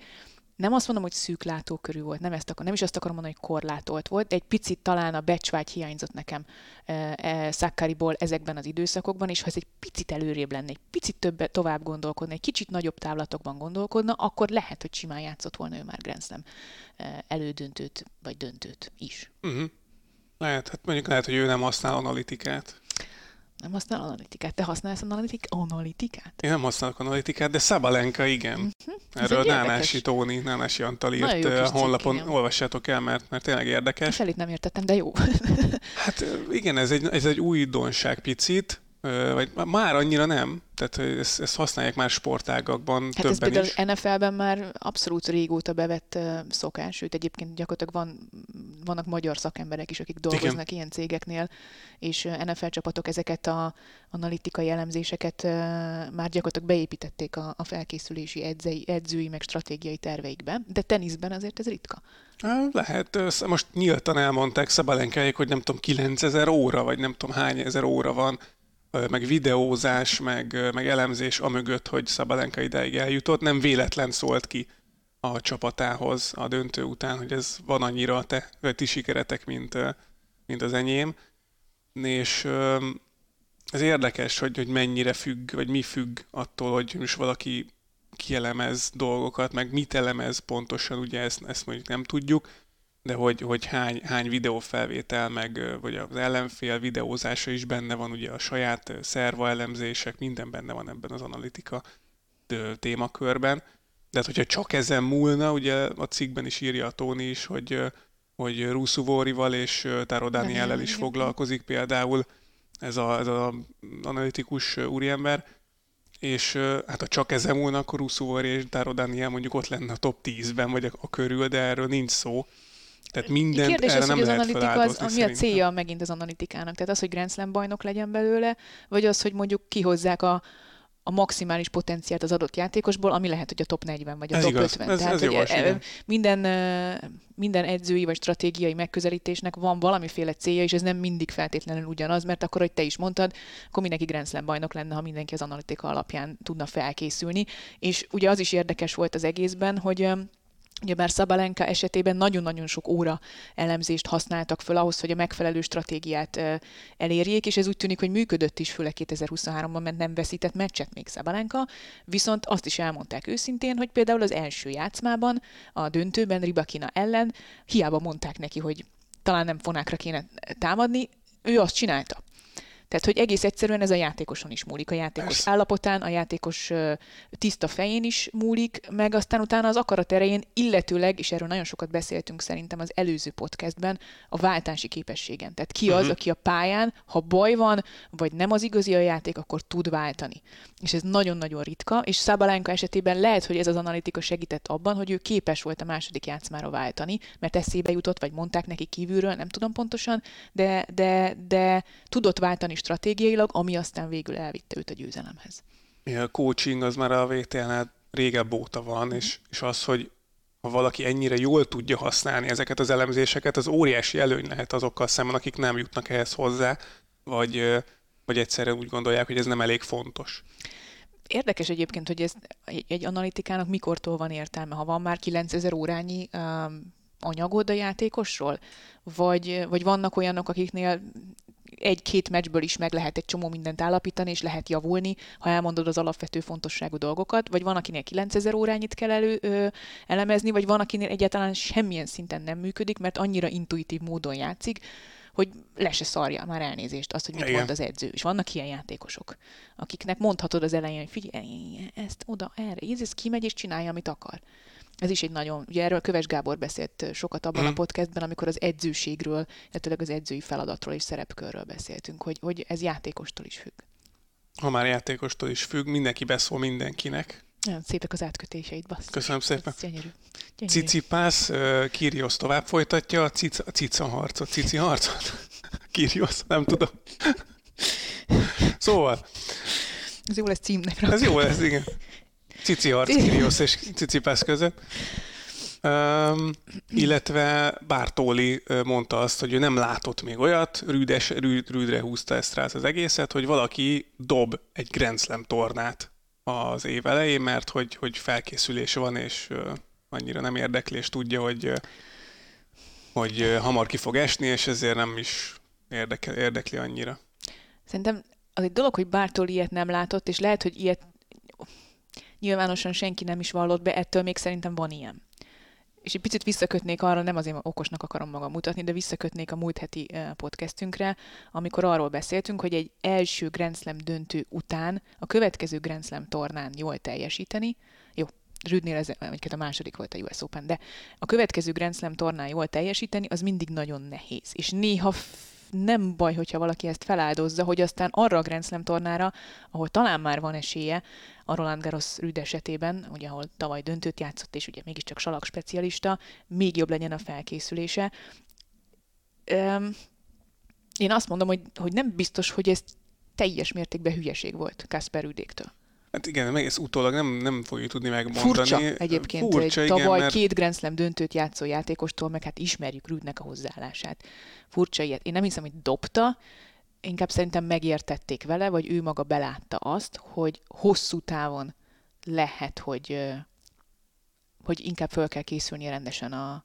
nem azt mondom, hogy szűk látókörű volt, nem, ezt akar, nem is azt akarom mondani, hogy korlátolt volt, de egy picit talán a becsvágy hiányzott nekem e, e, Szakkariból ezekben az időszakokban, és ha ez egy picit előrébb lenne, egy picit többet tovább gondolkodna, egy kicsit nagyobb távlatokban gondolkodna, akkor lehet, hogy simán játszott volna ő már Grand Slam e, elődöntőt, vagy döntőt is. Uh-huh. Lehet, hát mondjuk lehet, hogy ő nem használ analitikát. Nem használ analitikát. Te használsz analitik- analitikát? Én nem használok analitikát, de Szabalenka igen. Uh-huh. Erről Nánási Tóni, Nánási Antal írt a cikk, honlapon, igen. olvassátok el, mert, mert tényleg érdekes. Felét nem értettem, de jó. Hát igen, ez egy, ez egy újdonság picit, vagy má- már annyira nem, tehát ezt, ezt használják már sportágakban Hát ez többen például is. NFL-ben már abszolút régóta bevett szokás, sőt egyébként gyakorlatilag van, vannak magyar szakemberek is, akik dolgoznak ilyen cégeknél, és NFL csapatok ezeket a analitikai elemzéseket már gyakorlatilag beépítették a, a felkészülési edzei, edzői meg stratégiai terveikbe, de teniszben azért ez ritka. Lehet, most nyíltan elmondták Szabalenkáik, hogy nem tudom, 9000 óra, vagy nem tudom hány ezer óra van, meg videózás, meg, meg elemzés amögött, hogy Szabalenka ideig eljutott. Nem véletlen szólt ki a csapatához a döntő után, hogy ez van annyira a te, vagy ti sikeretek, mint, mint az enyém. És ez érdekes, hogy, hogy mennyire függ, vagy mi függ attól, hogy most valaki kielemez dolgokat, meg mit elemez pontosan, ugye ezt, ezt mondjuk nem tudjuk, de hogy, hogy hány, hány videófelvétel, meg vagy az ellenfél videózása is benne van, ugye a saját szerva elemzések, minden benne van ebben az analitika témakörben. De hát, hogyha csak ezen múlna, ugye a cikkben is írja a Tóni is, hogy, hogy Ruszuvórival és Taro Daniellel is foglalkozik például ez az ez a analitikus úriember, és hát ha csak ezen múlna, akkor Ruszuvóri és Taro Daniel mondjuk ott lenne a top 10-ben, vagy a, a körül, de erről nincs szó. Tehát mindent Kérdés erre az, nem hogy az analitika az, mi a célja megint az analitikának? Tehát az, hogy Grand Slam bajnok legyen belőle, vagy az, hogy mondjuk kihozzák a, a maximális potenciált az adott játékosból, ami lehet, hogy a top 40 vagy a ez top igaz. 50. Ez, Tehát, ez hogy jogos, e, minden, minden edzői vagy stratégiai megközelítésnek van valamiféle célja, és ez nem mindig feltétlenül ugyanaz, mert akkor, hogy te is mondtad, akkor mindenki Grand Slam bajnok lenne, ha mindenki az analitika alapján tudna felkészülni. És ugye az is érdekes volt az egészben, hogy Ugyebár Szabalenka esetében nagyon-nagyon sok óra elemzést használtak föl ahhoz, hogy a megfelelő stratégiát elérjék, és ez úgy tűnik, hogy működött is, főleg 2023-ban, mert nem veszített meccset még Szabalenka, viszont azt is elmondták őszintén, hogy például az első játszmában, a döntőben Ribakina ellen hiába mondták neki, hogy talán nem fonákra kéne támadni, ő azt csinálta. Tehát, hogy egész egyszerűen ez a játékoson is múlik, a játékos Persze. állapotán, a játékos tiszta fején is múlik, meg aztán utána az akarat erején, illetőleg, és erről nagyon sokat beszéltünk szerintem az előző podcastben, a váltási képességen. Tehát ki az, uh-huh. aki a pályán, ha baj van, vagy nem az igazi a játék, akkor tud váltani. És ez nagyon-nagyon ritka, és Szabalánka esetében lehet, hogy ez az analitika segített abban, hogy ő képes volt a második játszmára váltani, mert eszébe jutott, vagy mondták neki kívülről, nem tudom pontosan, de, de, de tudott váltani stratégiailag, ami aztán végül elvitte őt a győzelemhez. A coaching az már a VTL-nál régebb óta van, és, és az, hogy ha valaki ennyire jól tudja használni ezeket az elemzéseket, az óriási előny lehet azokkal szemben, akik nem jutnak ehhez hozzá, vagy, vagy egyszerűen úgy gondolják, hogy ez nem elég fontos. Érdekes egyébként, hogy ez egy, egy analitikának mikortól van értelme, ha van már 9000 órányi um, anyagod a játékosról, vagy, vagy vannak olyanok, akiknél egy-két meccsből is meg lehet egy csomó mindent állapítani, és lehet javulni, ha elmondod az alapvető fontosságú dolgokat, vagy van, akinél 9000 órányit kell elő, ö, elemezni, vagy van, akinél egyáltalán semmilyen szinten nem működik, mert annyira intuitív módon játszik, hogy le se szarja már elnézést azt, hogy mit Igen. mond az edző. És vannak ilyen játékosok, akiknek mondhatod az elején, hogy figyelj, ezt oda, erre, ez kimegy és csinálja, amit akar. Ez is egy nagyon, ugye erről Köves Gábor beszélt sokat abban mm. a mhm. podcastben, amikor az edzőségről, illetve az edzői feladatról és szerepkörről beszéltünk, hogy, hogy ez játékostól is függ. Ha már játékostól is függ, mindenki beszól mindenkinek. Nagyon szépek az átkötéseid, bassz. Köszönöm szépen. gyönyörű. gyönyörű. Cicipász, Kirios tovább folytatja a cica, cica harcot, cici harcot. [LAUGHS] Kirios, nem tudom. [LAUGHS] szóval. Ez jó lesz címnek. Ez jó lesz, igen. Cici harc Kirios és Cicipász között. Um, illetve Bártóli mondta azt, hogy ő nem látott még olyat, rüdes, rüd, rüdre húzta ezt rá az egészet, hogy valaki dob egy Grand Slam tornát az év elején, mert hogy, hogy felkészülés van, és uh, annyira nem érdekli, és tudja, hogy, uh, hogy uh, hamar ki fog esni, és ezért nem is érdekel, érdekli annyira. Szerintem az egy dolog, hogy Bártóli ilyet nem látott, és lehet, hogy ilyet nyilvánosan senki nem is vallott be, ettől még szerintem van ilyen. És egy picit visszakötnék arra, nem azért okosnak akarom magam mutatni, de visszakötnék a múlt heti podcastünkre, amikor arról beszéltünk, hogy egy első Grand Slam döntő után a következő Grand Slam tornán jól teljesíteni, jó, Rüdnél ez a második volt a US Open, de a következő Grand Slam tornán jól teljesíteni, az mindig nagyon nehéz. És néha nem baj, hogyha valaki ezt feláldozza, hogy aztán arra a Grand Slam tornára, ahol talán már van esélye, a Roland Garros Rüd esetében, ugye ahol tavaly döntőt játszott, és ugye mégiscsak salak specialista, még jobb legyen a felkészülése. Üm, én azt mondom, hogy, hogy nem biztos, hogy ez teljes mértékben hülyeség volt Kasper Rüdéktől. Hát igen, meg ezt utólag nem, nem fogjuk tudni megmondani. Furcsa egyébként. Furcsa, egy tavaly igen, mert... két Grand Slam döntőt játszó játékostól, meg hát ismerjük Rüdnek a hozzáállását. Furcsa ilyet. Én nem hiszem, hogy dobta, inkább szerintem megértették vele, vagy ő maga belátta azt, hogy hosszú távon lehet, hogy, hogy inkább föl kell készülni rendesen a,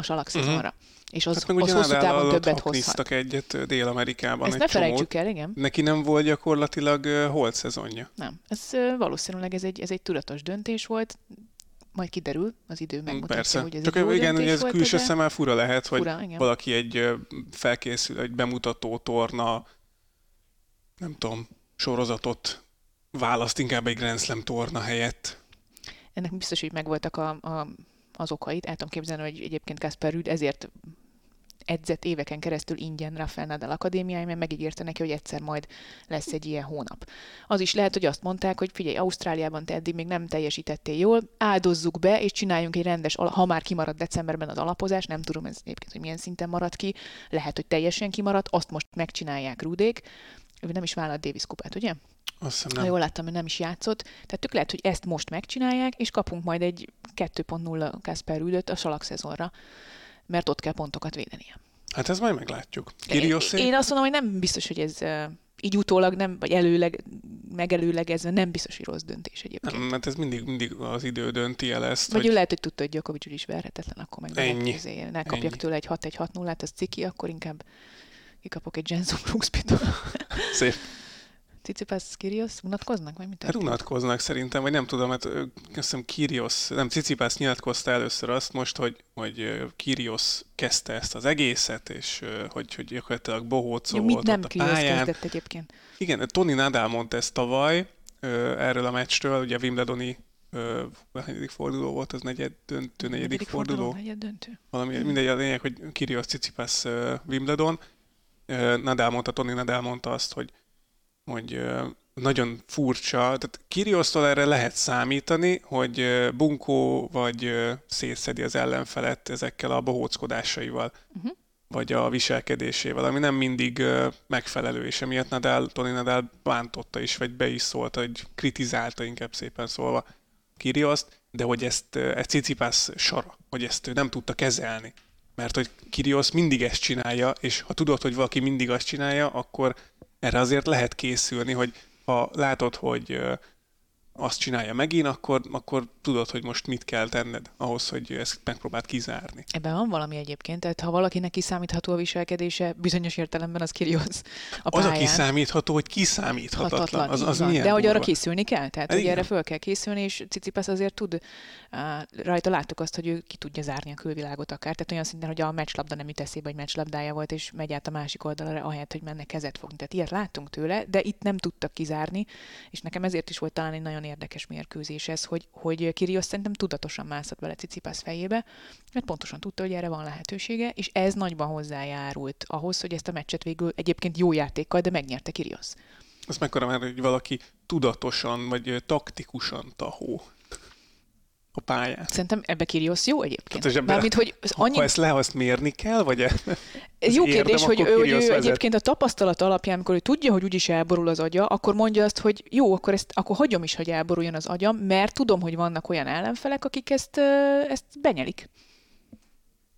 a salakszezonra. Uh-huh. És az, hát az hosszú távon többet hozhat. egyet Dél-Amerikában. Ezt ne felejtsük el, igen. Neki nem volt gyakorlatilag uh, holt szezonja. Nem. Ez uh, valószínűleg ez egy, ez egy tudatos döntés volt. majd kiderül, az idő megmutatja, Persze. hogy ez Csak egy jó igen, döntés ez volt, külső de- szemmel fura lehet, hogy Fura, igen. valaki egy felkészül, egy bemutató torna, nem tudom, sorozatot választ inkább egy Grand Slam torna helyett. Ennek biztos, hogy megvoltak a, a, az okait. El tudom képzelni, hogy egyébként Kasper Rüd ezért edzett éveken keresztül ingyen Rafael Nadal akadémiáján, mert megígérte neki, hogy egyszer majd lesz egy ilyen hónap. Az is lehet, hogy azt mondták, hogy figyelj, Ausztráliában te eddig még nem teljesítettél jól, áldozzuk be, és csináljunk egy rendes, ha már kimarad decemberben az alapozás, nem tudom ez egyébként, hogy milyen szinten marad ki, lehet, hogy teljesen kimaradt, azt most megcsinálják Rudék, ő nem is vállalt Davis kupát, ugye? Azt hiszem Ha nem. jól láttam, hogy nem is játszott. Tehát tök lehet, hogy ezt most megcsinálják, és kapunk majd egy 2.0 Kasper Rüdöt a salak szezonra, mert ott kell pontokat védenie. Hát ez majd meglátjuk. Kyrgios Én azt mondom, hogy nem biztos, hogy ez így utólag nem, vagy előleg, megelőlegezve nem biztos, hogy rossz döntés egyébként. nem, mert ez mindig, mindig az idő dönti el ezt, Vagy hogy lehet, hogy tudta, hogy Djokovic úgyis verhetetlen, akkor meg Ennyi. Lehet, izé, ne kapjak Ennyi. tőle egy 6 1 6 0 az ciki, akkor inkább kikapok egy Jenson Brooks-pitől. [LAUGHS] szép. Cicipász, Kyrgios unatkoznak, vagy mit? Hát unatkoznak szerintem, vagy nem tudom, hát hiszem Kyrgios, nem Cicipász nyilatkozta először azt most, hogy, hogy ö, Kyrgios kezdte ezt az egészet, és hogy, hogy gyakorlatilag bohócó Jó, volt mit nem ott a Kyrgios pályán. kezdett egyébként? Igen, Tony Nadal mondta ezt tavaly erről a meccsről, ugye Wimbledoni ö, hányadik forduló volt, az negyed döntő, negyedik forduló, Negyed döntő. valami, mindegy, a lényeg, hogy Kyrgios Tsitsipas ö, Wimbledon. Nadal mondta, Tony Nadal mondta azt, hogy, hogy nagyon furcsa, tehát Kyrgiostól erre lehet számítani, hogy bunkó vagy szétszedi az ellenfelet ezekkel a bohóckodásaival, Uh-huh. vagy a viselkedésével, ami nem mindig megfelelő, és emiatt Nadal, Tony Nadal bántotta is, vagy be is szólt, hogy kritizálta inkább szépen szólva Kyrgioszt, de hogy ezt, ez Cicipász sara, hogy ezt ő nem tudta kezelni. Mert hogy Kyrgios mindig ezt csinálja, és ha tudod, hogy valaki mindig azt csinálja, akkor erre azért lehet készülni, hogy ha látod, hogy azt csinálja megint, akkor, akkor tudod, hogy most mit kell tenned ahhoz, hogy ezt megpróbáld kizárni. Ebben van valami egyébként, tehát ha valakinek kiszámítható a viselkedése, bizonyos értelemben az Kyrgios a Az, pályán. aki kiszámítható, hogy kiszámíthatatlan. Hatatlan, Az, az milyen De hogy arra készülni kell, tehát Igen. erre föl kell készülni, és Cicipas azért tud, rajta láttuk azt, hogy ő ki tudja zárni a külvilágot akár, tehát olyan szinten, hogy a meccslabda nem jut eszébe, hogy meccslabdája volt, és megy át a másik oldalra, ahelyett, hogy menne kezet fogni. Tehát ilyet láttunk tőle, de itt nem tudtak kizárni, és nekem ezért is volt talán egy nagyon érdekes mérkőzés ez, hogy, hogy Kyrgios szerintem tudatosan mászott bele Cicipas fejébe, mert pontosan tudta, hogy erre van lehetősége, és ez nagyban hozzájárult ahhoz, hogy ezt a meccset végül egyébként jó játékkal, de megnyerte Kyrgios. Azt mekkora már, hogy valaki tudatosan, vagy taktikusan tahó a pályán. Szerintem ebbe Kyrgios jó egyébként. Ebbe- Mármint, hogy annyi... ha ezt le azt mérni kell, vagy e- Ez jó érdem, kérdés, hogy, ő, hogy ő vezet. egyébként a tapasztalat alapján, amikor ő tudja, hogy úgyis elborul az agya, akkor mondja azt, hogy jó, akkor, ezt, akkor hagyom is, hogy elboruljon az agyam, mert tudom, hogy vannak olyan ellenfelek, akik ezt, ezt benyelik.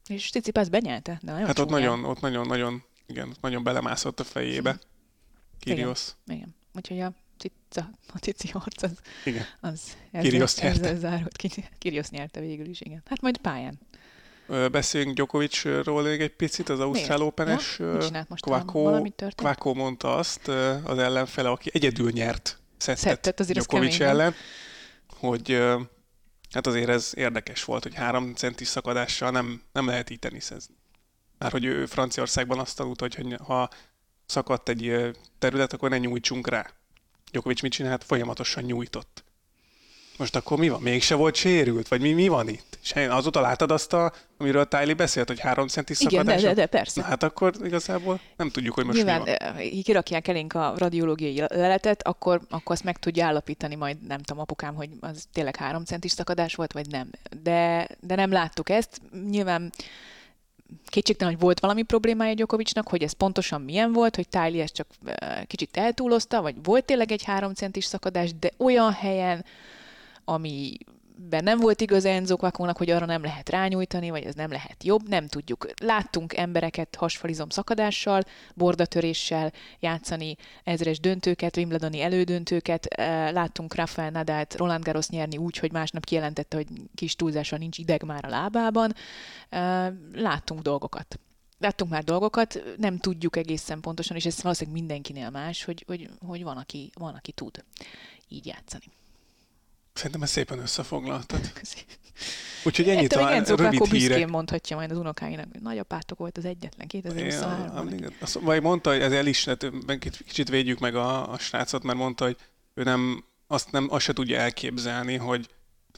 És Cicipász benyelte, de nagyon hát ott nagyon, ott nagyon-nagyon, igen, ott nagyon belemászott a fejébe. Kyrgios. Igen. Úgyhogy a cica, a cici harc az, Igen. az Kyrgios nyerte. ezzel zárult ki. Kyrgios nyerte végül is, igen. Hát majd pályán. Beszéljünk Djokovicról még egy picit, az Ausztrál? Open-es Ja? Kvakó? Kvakó mondta azt az ellenfele, aki egyedül nyert szettet, Szettet, nem? ellen, hogy hát azért ez érdekes volt, hogy három centis szakadással nem, nem lehet így teniszezni. Már hogy ő Franciaországban azt tanulta, hogy ha szakadt egy terület, akkor ne nyújtsunk rá. Djokovic mit csinált? Folyamatosan nyújtott. Most akkor mi van? Mégse volt sérült? Vagy mi, mi van itt? És azóta láttad azt, a, amiről Tylee beszélt, hogy három centis Igen, de, szakadás? de, de persze. Na hát akkor igazából nem tudjuk, hogy most Nyilván mi van. eh, kirakják elénk a radiológiai leletet, akkor, akkor azt meg tudja állapítani majd, nem tudom, apukám, hogy az tényleg három centis szakadás volt, vagy nem. De, de nem láttuk ezt. Nyilván kétségtelen, hogy volt valami problémája Gyokovicsnak, hogy ez pontosan milyen volt, hogy Tylee ezt csak kicsit eltúlozta, vagy volt tényleg egy három centis szakadás, de olyan helyen, ami nem volt igaz Enzo Kvakónak, hogy arra nem lehet rányújtani, vagy ez nem lehet jobb, nem tudjuk. Láttunk embereket hasfalizom szakadással, bordatöréssel játszani ezres döntőket, Wimbledoni elődöntőket, láttunk Rafael Nadát Roland Garros nyerni úgy, hogy másnap kijelentette, hogy kis túlzással nincs ideg már a lábában. Láttunk dolgokat. Láttunk már dolgokat, nem tudjuk egészen pontosan, és ez valószínűleg mindenkinél más, hogy, hogy, hogy van, aki, van, aki tud így játszani. Szerintem ezt szépen összefoglaltad. [LAUGHS] Úgyhogy ennyit Enzo rövid büszkén hírek. mondhatja majd az unokáinak, hogy nagyapátok volt az egyetlen 2023-ban. Ja. Azt, vagy mondta, hogy ez el is, kicsit- védjük meg a, a srácot, mert mondta, hogy ő nem, azt, nem, azt se tudja elképzelni, hogy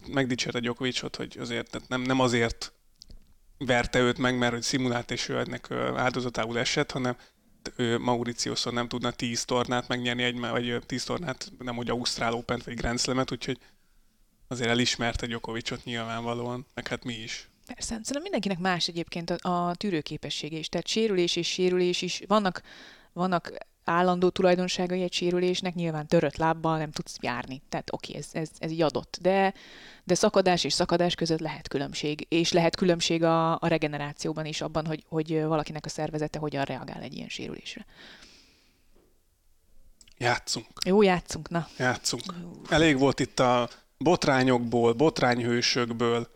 megdicsérte Gyokovicsot, hogy azért, tehát nem, nem azért verte őt meg, mert hogy szimulált és ő ennek áldozatául esett, hanem ő Mauritiuson nem tudna 10 tornát megnyerni egy, vagy ö, 10 tornát, nem hogy Ausztrál open vagy Grand Slam-et, úgyhogy azért elismerte Gyokovicsot nyilvánvalóan, meg hát mi is. Persze, szerintem mindenkinek más egyébként a, a tűrőképessége is. Tehát sérülés és sérülés is. Vannak, vannak állandó tulajdonságai egy sérülésnek, nyilván törött lábbal nem tudsz járni. Tehát oké, ez, ez, ez így adott. De, de szakadás és szakadás között lehet különbség. És lehet különbség a, a regenerációban is abban, hogy, hogy valakinek a szervezete hogyan reagál egy ilyen sérülésre. Játszunk. Jó, játszunk, na. Játszunk. Elég volt itt a botrányokból, botrányhősökből.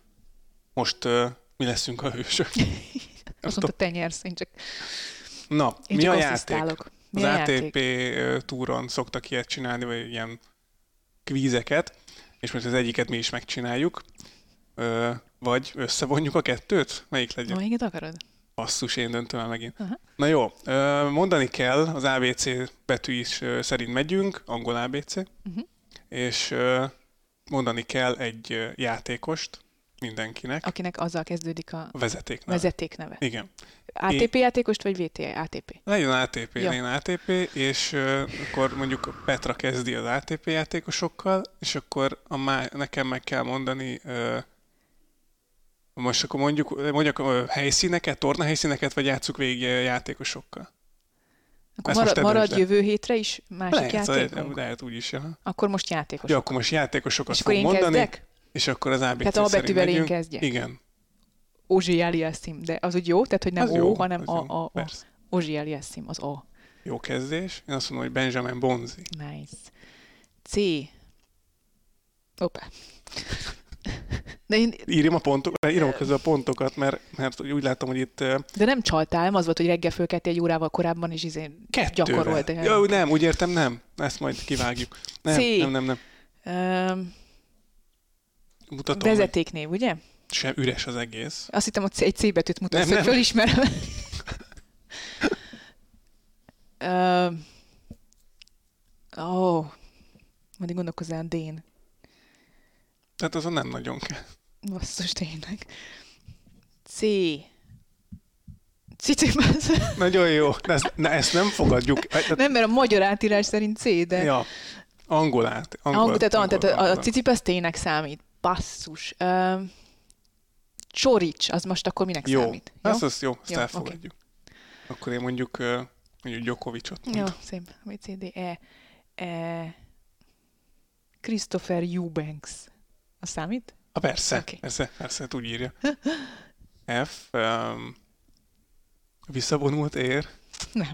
Most uh, mi leszünk a hősök. [LAUGHS] Azt mondta, te nyersz, én csak, Na, én mi csak a játék? Mi az a ATP játék? túron szoktak ilyet csinálni, vagy ilyen kvízeket, és most az egyiket mi is megcsináljuk. Ö, vagy összevonjuk a kettőt? Melyik legyen? Melyiket akarod? Basszus, én döntöm el megint. Aha. Na jó, ö, mondani kell, az ABC betű is ö, szerint megyünk, angol ABC, Uh-huh. és ö, mondani kell egy játékost mindenkinek, Akinek azzal kezdődik a a vezeték vezetékneve. Igen. ATP játékost, vagy VTA ATP? Legyen ATP, Ja. legyen ATP, és uh, akkor mondjuk Petra kezdi az ATP játékosokkal, és akkor a má- nekem meg kell mondani, uh, most akkor mondjuk, mondjuk uh, helyszíneket, tornahelyszíneket, vagy játsszuk végig játékosokkal. Akkor Ezt marad, marad jövő hétre is másik Lehet, játékunk? lehet úgy is, ja. Akkor most játékos. Jó, akkor most játékosokat És akkor fog én mondani, kezdek? és akkor az ABC Tehát A betűvel én kezdjek. Igen. Ozsi Aliassim, de az úgy jó? Tehát, hogy nem az O, jó, hanem A, A, A. Ozsi Aliassim, az A. Jó kezdés. Én azt mondom, hogy Benjamin Bonzi. Nice. C. Opa. De, én, Írjam a pontokat, írom közben a pontokat, mert, mert úgy látom, hogy itt uh, de nem csaltál, nem az volt, hogy reggel fölkeltél egy órával korábban, és izé Kettővel. gyakorolt. Jó, nem, úgy értem, nem. Ezt majd kivágjuk. Nem, C. nem, nem, nem. Um, Mutatom, hogy vezetéknév, ugye? sem üres az egész. Azt hittem, hogy egy C betűt mutatsz, Nem, hogy nem. fölismerem. [LAUGHS] Ó, oh, majd gondolkozzál D-n. Tehát azon nem nagyon kell. Basszus, tényleg. C. Cicibász. Nagyon jó. De ezt, ne, ezt nem fogadjuk. Nem, mert a magyar átírás szerint C, de... Ja, angolát. Angol, Angol, tehát, angol, tehát a, a angol. cicipász tényleg számít. Basszus. Uh, Csorics, az most akkor minek Jó, számít? Jó? azt, azt jó, azt Jó, elfogadjuk. Akkor én mondjuk, ö, mondjuk Gyokovicsot Jó, mondom. szép. B, C, D, E. e Christopher Eubanks. Az számít? Ah, persze, okay. persze, persze, hát úgy írja. F, um, visszavonult ér, Nem.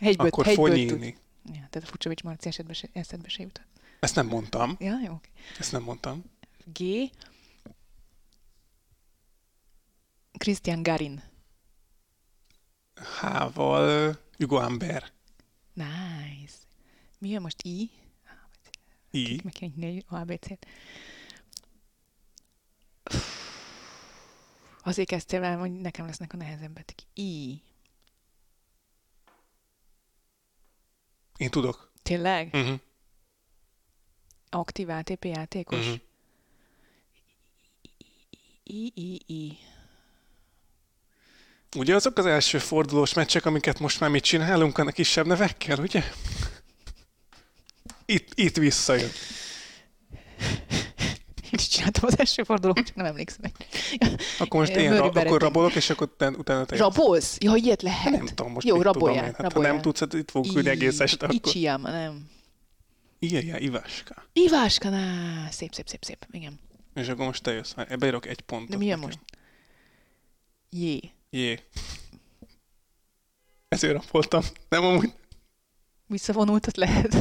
Egyből, akkor egyből tud. Fonyini. Ja, tehát a Fucsovics Marci esetben se, eszedbe se jutott. Ezt nem mondtam, Ja, jó. oké. ezt nem mondtam. G. Christian Garin. H-val Hugo Amber. Nice. Mi jön most? I? I. Meg kéne nyitni egy ABC-t. Azért kezdtél el, hogy nekem lesznek a nehezebbek. I. Én tudok. Tényleg? Uh-huh. Aktív ATP játékos? Mhm. I, I, I. Ugye azok az első fordulós meccsek, amiket most már mit csinálunk a kisebb nevekkel, ugye? Itt, itt visszajön. Én is csináltam az első fordulót, csak nem emlékszem. Akkor most én ra- akkor rabolok, és akkor utána, utána te. Rabolsz? Ja, ilyet lehet. Nem tudom, most Jó, mit tudom raboljál, én. Hát, ha raboljál. nem tudsz, hát itt fogunk ülni egész este akkor. Ichiyama, nem. Írja, Iváska. Iváska, na, szép, szép, szép, szép, igen. És akkor most te jössz. Hát Ebbe írok egy pontot. De mi jön most? Jé. Jé. Ezért rapoltam. Nem amúgy. Visszavonultat lehet.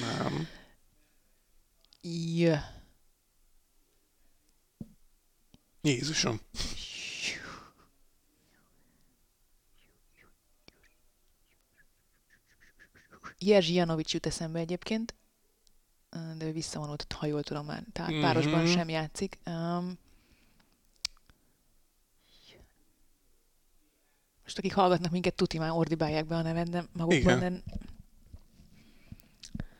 Nem. J. Jézusom. Jerzy Janovics jut eszembe egyébként, de ő visszavonult, ha jól tudom már. Tehát párosban Mhm. sem játszik. Um, most akik hallgatnak minket, tuti már ordibálják be a neved, de magukban nem,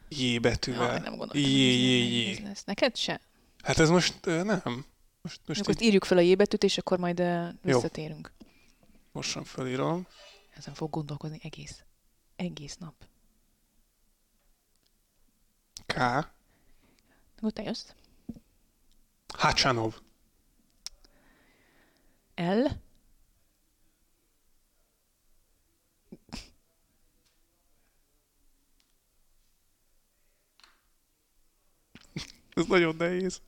J Jaj, betűvel. nem gondoltam, Jé, hogy jé, ez jé. nehéz lesz. Neked se? Hát ez most nem. Most, most Akkor így írjuk fel a J betűt, és akkor majd visszatérünk. gyorsan felírom. Ezen fog gondolkozni egész, egész nap. K. Akkor te jössz. Hacsanov. L. Ez nagyon nehéz.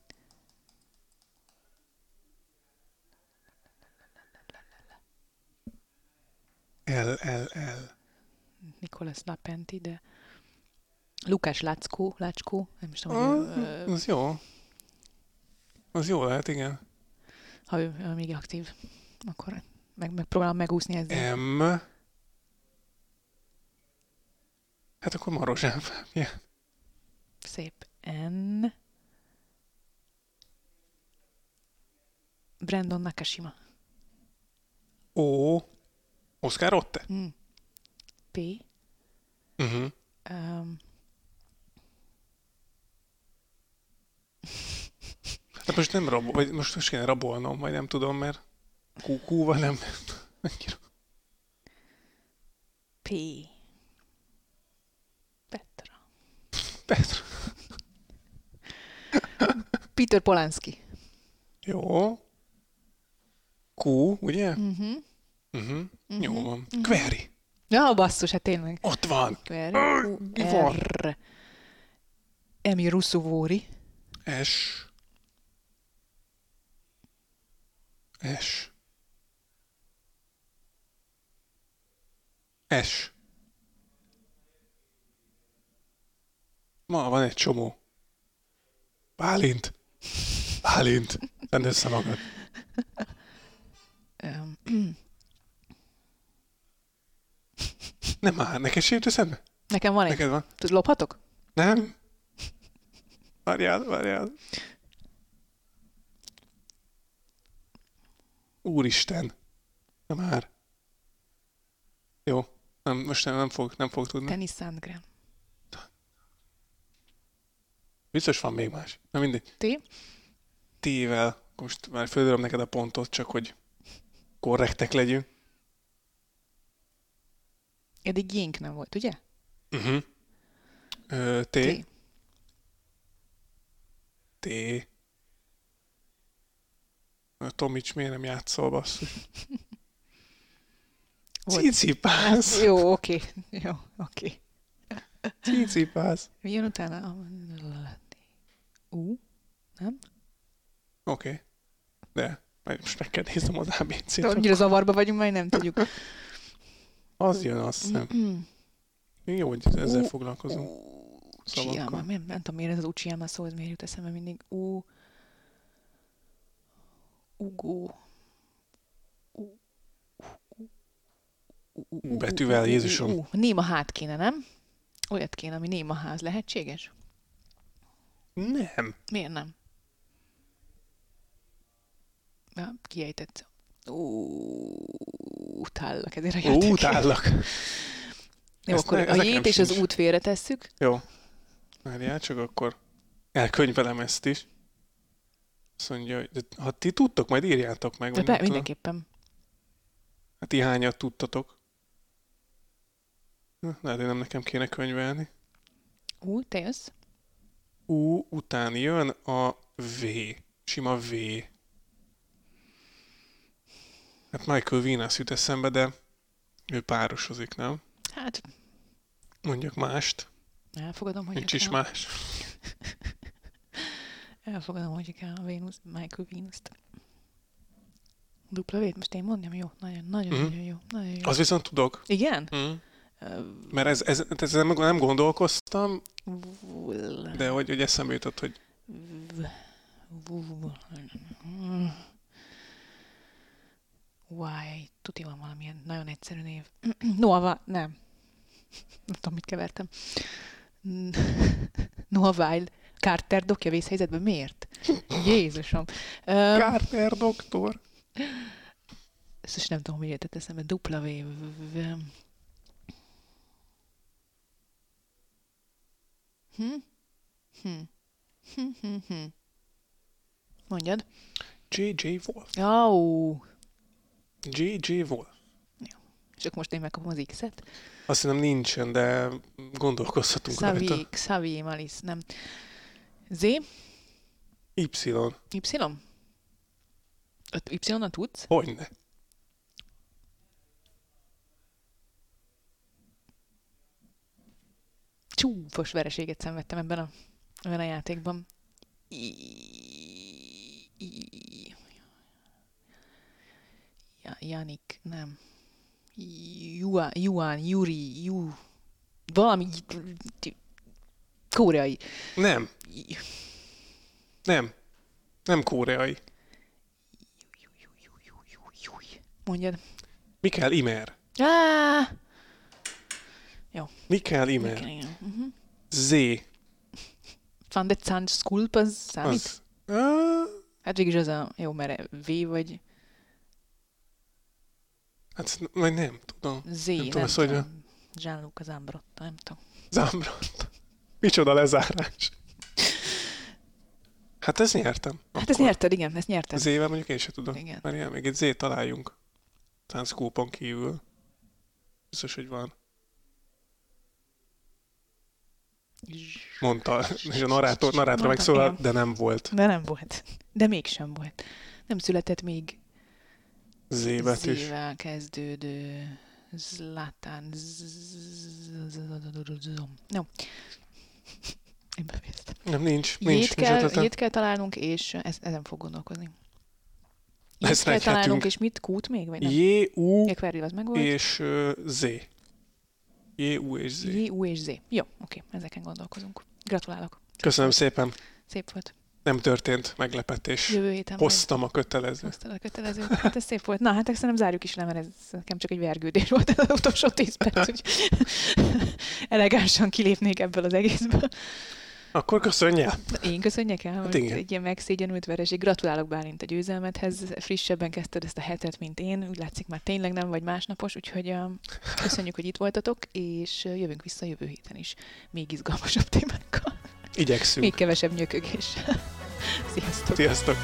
L, L, L. Nikolas Lapenti, de Lukás Láckó, Lácskó, nem is tudom, hogy ő, Ah, ö, az jó. Az jó lehet, igen. ha ő, ő még aktív, akkor meg, megpróbálom megúszni ezzel. M. Hát akkor Marozsán Fábián. [LAUGHS] Szép. N. Brandon Nakashima. O. Oscar Otte. Hm. P. Uh-huh. Um, Hát most nem rabol, vagy most, most kéne rabolnom, vagy nem tudom, mert QQ-val nem. Annyira. P. Petra. Petra. Peter Polanski. Jó. Q, ugye? Uh-huh. Uh-huh. Jó van. Query. Ja, basszus, hát tényleg. Ott van. Query. R. Emi Russuvóri. S. S. S. Ma van egy csomó. Bálint. Bálint. Tedd össze magad. [CLEARS THROAT] Um, Nem már, neked sem jut eszedbe? nekem van egy. Neked van? Tud, lophatok? Nem? Várjál, várjál. Úristen. Nem már. Jó. Nem, most nem, nem fog, nem fog tudni. Dennis Sandgren. Biztos van még más. Na mindegy. T. T-vel. Most már fölírom neked a pontot, csak hogy korrektek legyünk. Eddig Yink nem volt, ugye? Uh-huh. Ö, T. T. T. Tomics miért nem játszol, basszus? [LAUGHS] Cicipász. Jó, oké. [LAUGHS] Jó, oké. Cicipász. Mi jön utána? U? Nem? Oké. Okay. De majd most meg kell néznem az ABC-t. Annyira zavarba vagyunk, majd nem tudjuk. [LAUGHS] Az jön, azt hiszem. Jó, hogy ezzel foglalkozunk. Uchiyama. Szavakkal. Nem, nem tudom, miért ez az Uchiyama szó, ez miért jut eszembe mindig. U... Ugo. U... U betűvel, Jézusom. Néma hát kéne, nem? Olyat kéne, ami néma ház. Lehetséges? Nem. Miért nem? Ja, kiejtett. Ú, utállak ezért a Ó, játékért. utállak. Jó, Ezt akkor ne- a jét és az út félre tesszük. Jó. Várjál, csak akkor elkönyvelem ezt is. Azt mondja, hogy ha ti tudtok, majd írjátok meg. De be, mindenképpen. Hát ti hányat tudtatok? Na, Lehet, hogy nem nekem kéne könyvelni. Ú, te jössz? U után jön a V. Sima V. Hát Michael Venus jut eszembe, de ő párosozik, nem? Hát, Mondjak mást. elfogadom, hogy Nincs is kell. más. [LAUGHS] Elfogadom, hogy kell a Venus, Michael Venus-t. Dupla vét, most én mondjam, jó, nagyon, nagyon, Mhm. nagyon jó, nagyon jó. Az viszont tudok. Igen? Mm. Mert ez, ez, ez nem, nem gondolkoztam, de hogy, hogy eszembe jutott, hogy Why? Tuti van valamilyen nagyon egyszerű név. [CLEARS THROAT] Nova, nem. Nem tudom, mit kevertem. [LAUGHS] Noah Weil. Carter dokja vészhelyzetben? Miért? Jézusom. Carter doktor. ezt is nem tudom, mi jutott eszembe. Dupla V. Hm? Hm. Hm, hm, hm. Mondjad. J.J. Wolf. J.J. Wolf. és akkor most én megkapom az X-et. Azt hiszem nincsen, de gondolkozhatunk rajta. Xavier, Xavier Malice, nem. Z, Y. Y? Y-nal tudsz? Hogyne. Csúfos vereséget szenvedtem ebben a, ebben a játékban. I- I- Ja, Janik, nem. Juan, Juan, Yuri, Ju... Valami... Koreai. Nem, nem. Nem koreai. Mondjad. Mikael Imer. Á! Mikael Imer. Uh-huh. Z. Van de Zand Skulp, az számít? Az. Ah, Hát végig az a... Jó, mert V vagy hát vagy nem tudom. Z, Nem nem, tudom, ezt hogy- tudom. Gianluca Zambrotta, nem tudom. Zambrant. Micsoda lezárás. Hát ezt nyertem. Hát ezt nyerted, igen, ezt nyerted. Az éve mondjuk én sem tudom. Igen. Mert ilyen, még egy Z találjunk. Talán scoopon kívül. Biztos, hogy van. Mondta, és a narrátor, narrátor Mondta, megszólal, igen. de nem volt De nem volt. De mégsem volt. Nem született még Z betűs. Z-vel kezdődő Zlatán. No. [LAUGHS] Én befejeztem. Nem, nincs, nincs, Jét kell, jét kell találnunk, és ez, ezen fog gondolkozni. Jét Ezt kell találnunk, és mit? Kút még? Vagy nem? J, U az meg volt. és ö, Z. J, U és Z. J, U és Z. Jó, oké, ezeken gondolkozunk. Gratulálok. Köszönöm szépen. Szép volt. Nem történt meglepetés. Jövő héten majd Hoztam a kötelező. hoztad a kötelező. Hát ez szép volt. Na, hát szerintem zárjuk is le, mert ez nekem csak egy vergődés volt ez az utolsó 10 perc, hogy [LAUGHS] elegánsan kilépnék ebből az egészből. Akkor köszönje. Én köszönjek el, hogy igen. egy ilyen megszégyenült vereség. Gratulálok Bálint a győzelmethez. Frissebben kezdted ezt a hetet, mint én. Úgy látszik már tényleg nem vagy másnapos, úgyhogy uh, köszönjük, hogy itt voltatok, és uh, jövünk vissza jövő héten is még izgalmasabb témákkal. Igyekszünk. Még kevesebb nyökögés. Sziasztok! Sziasztok!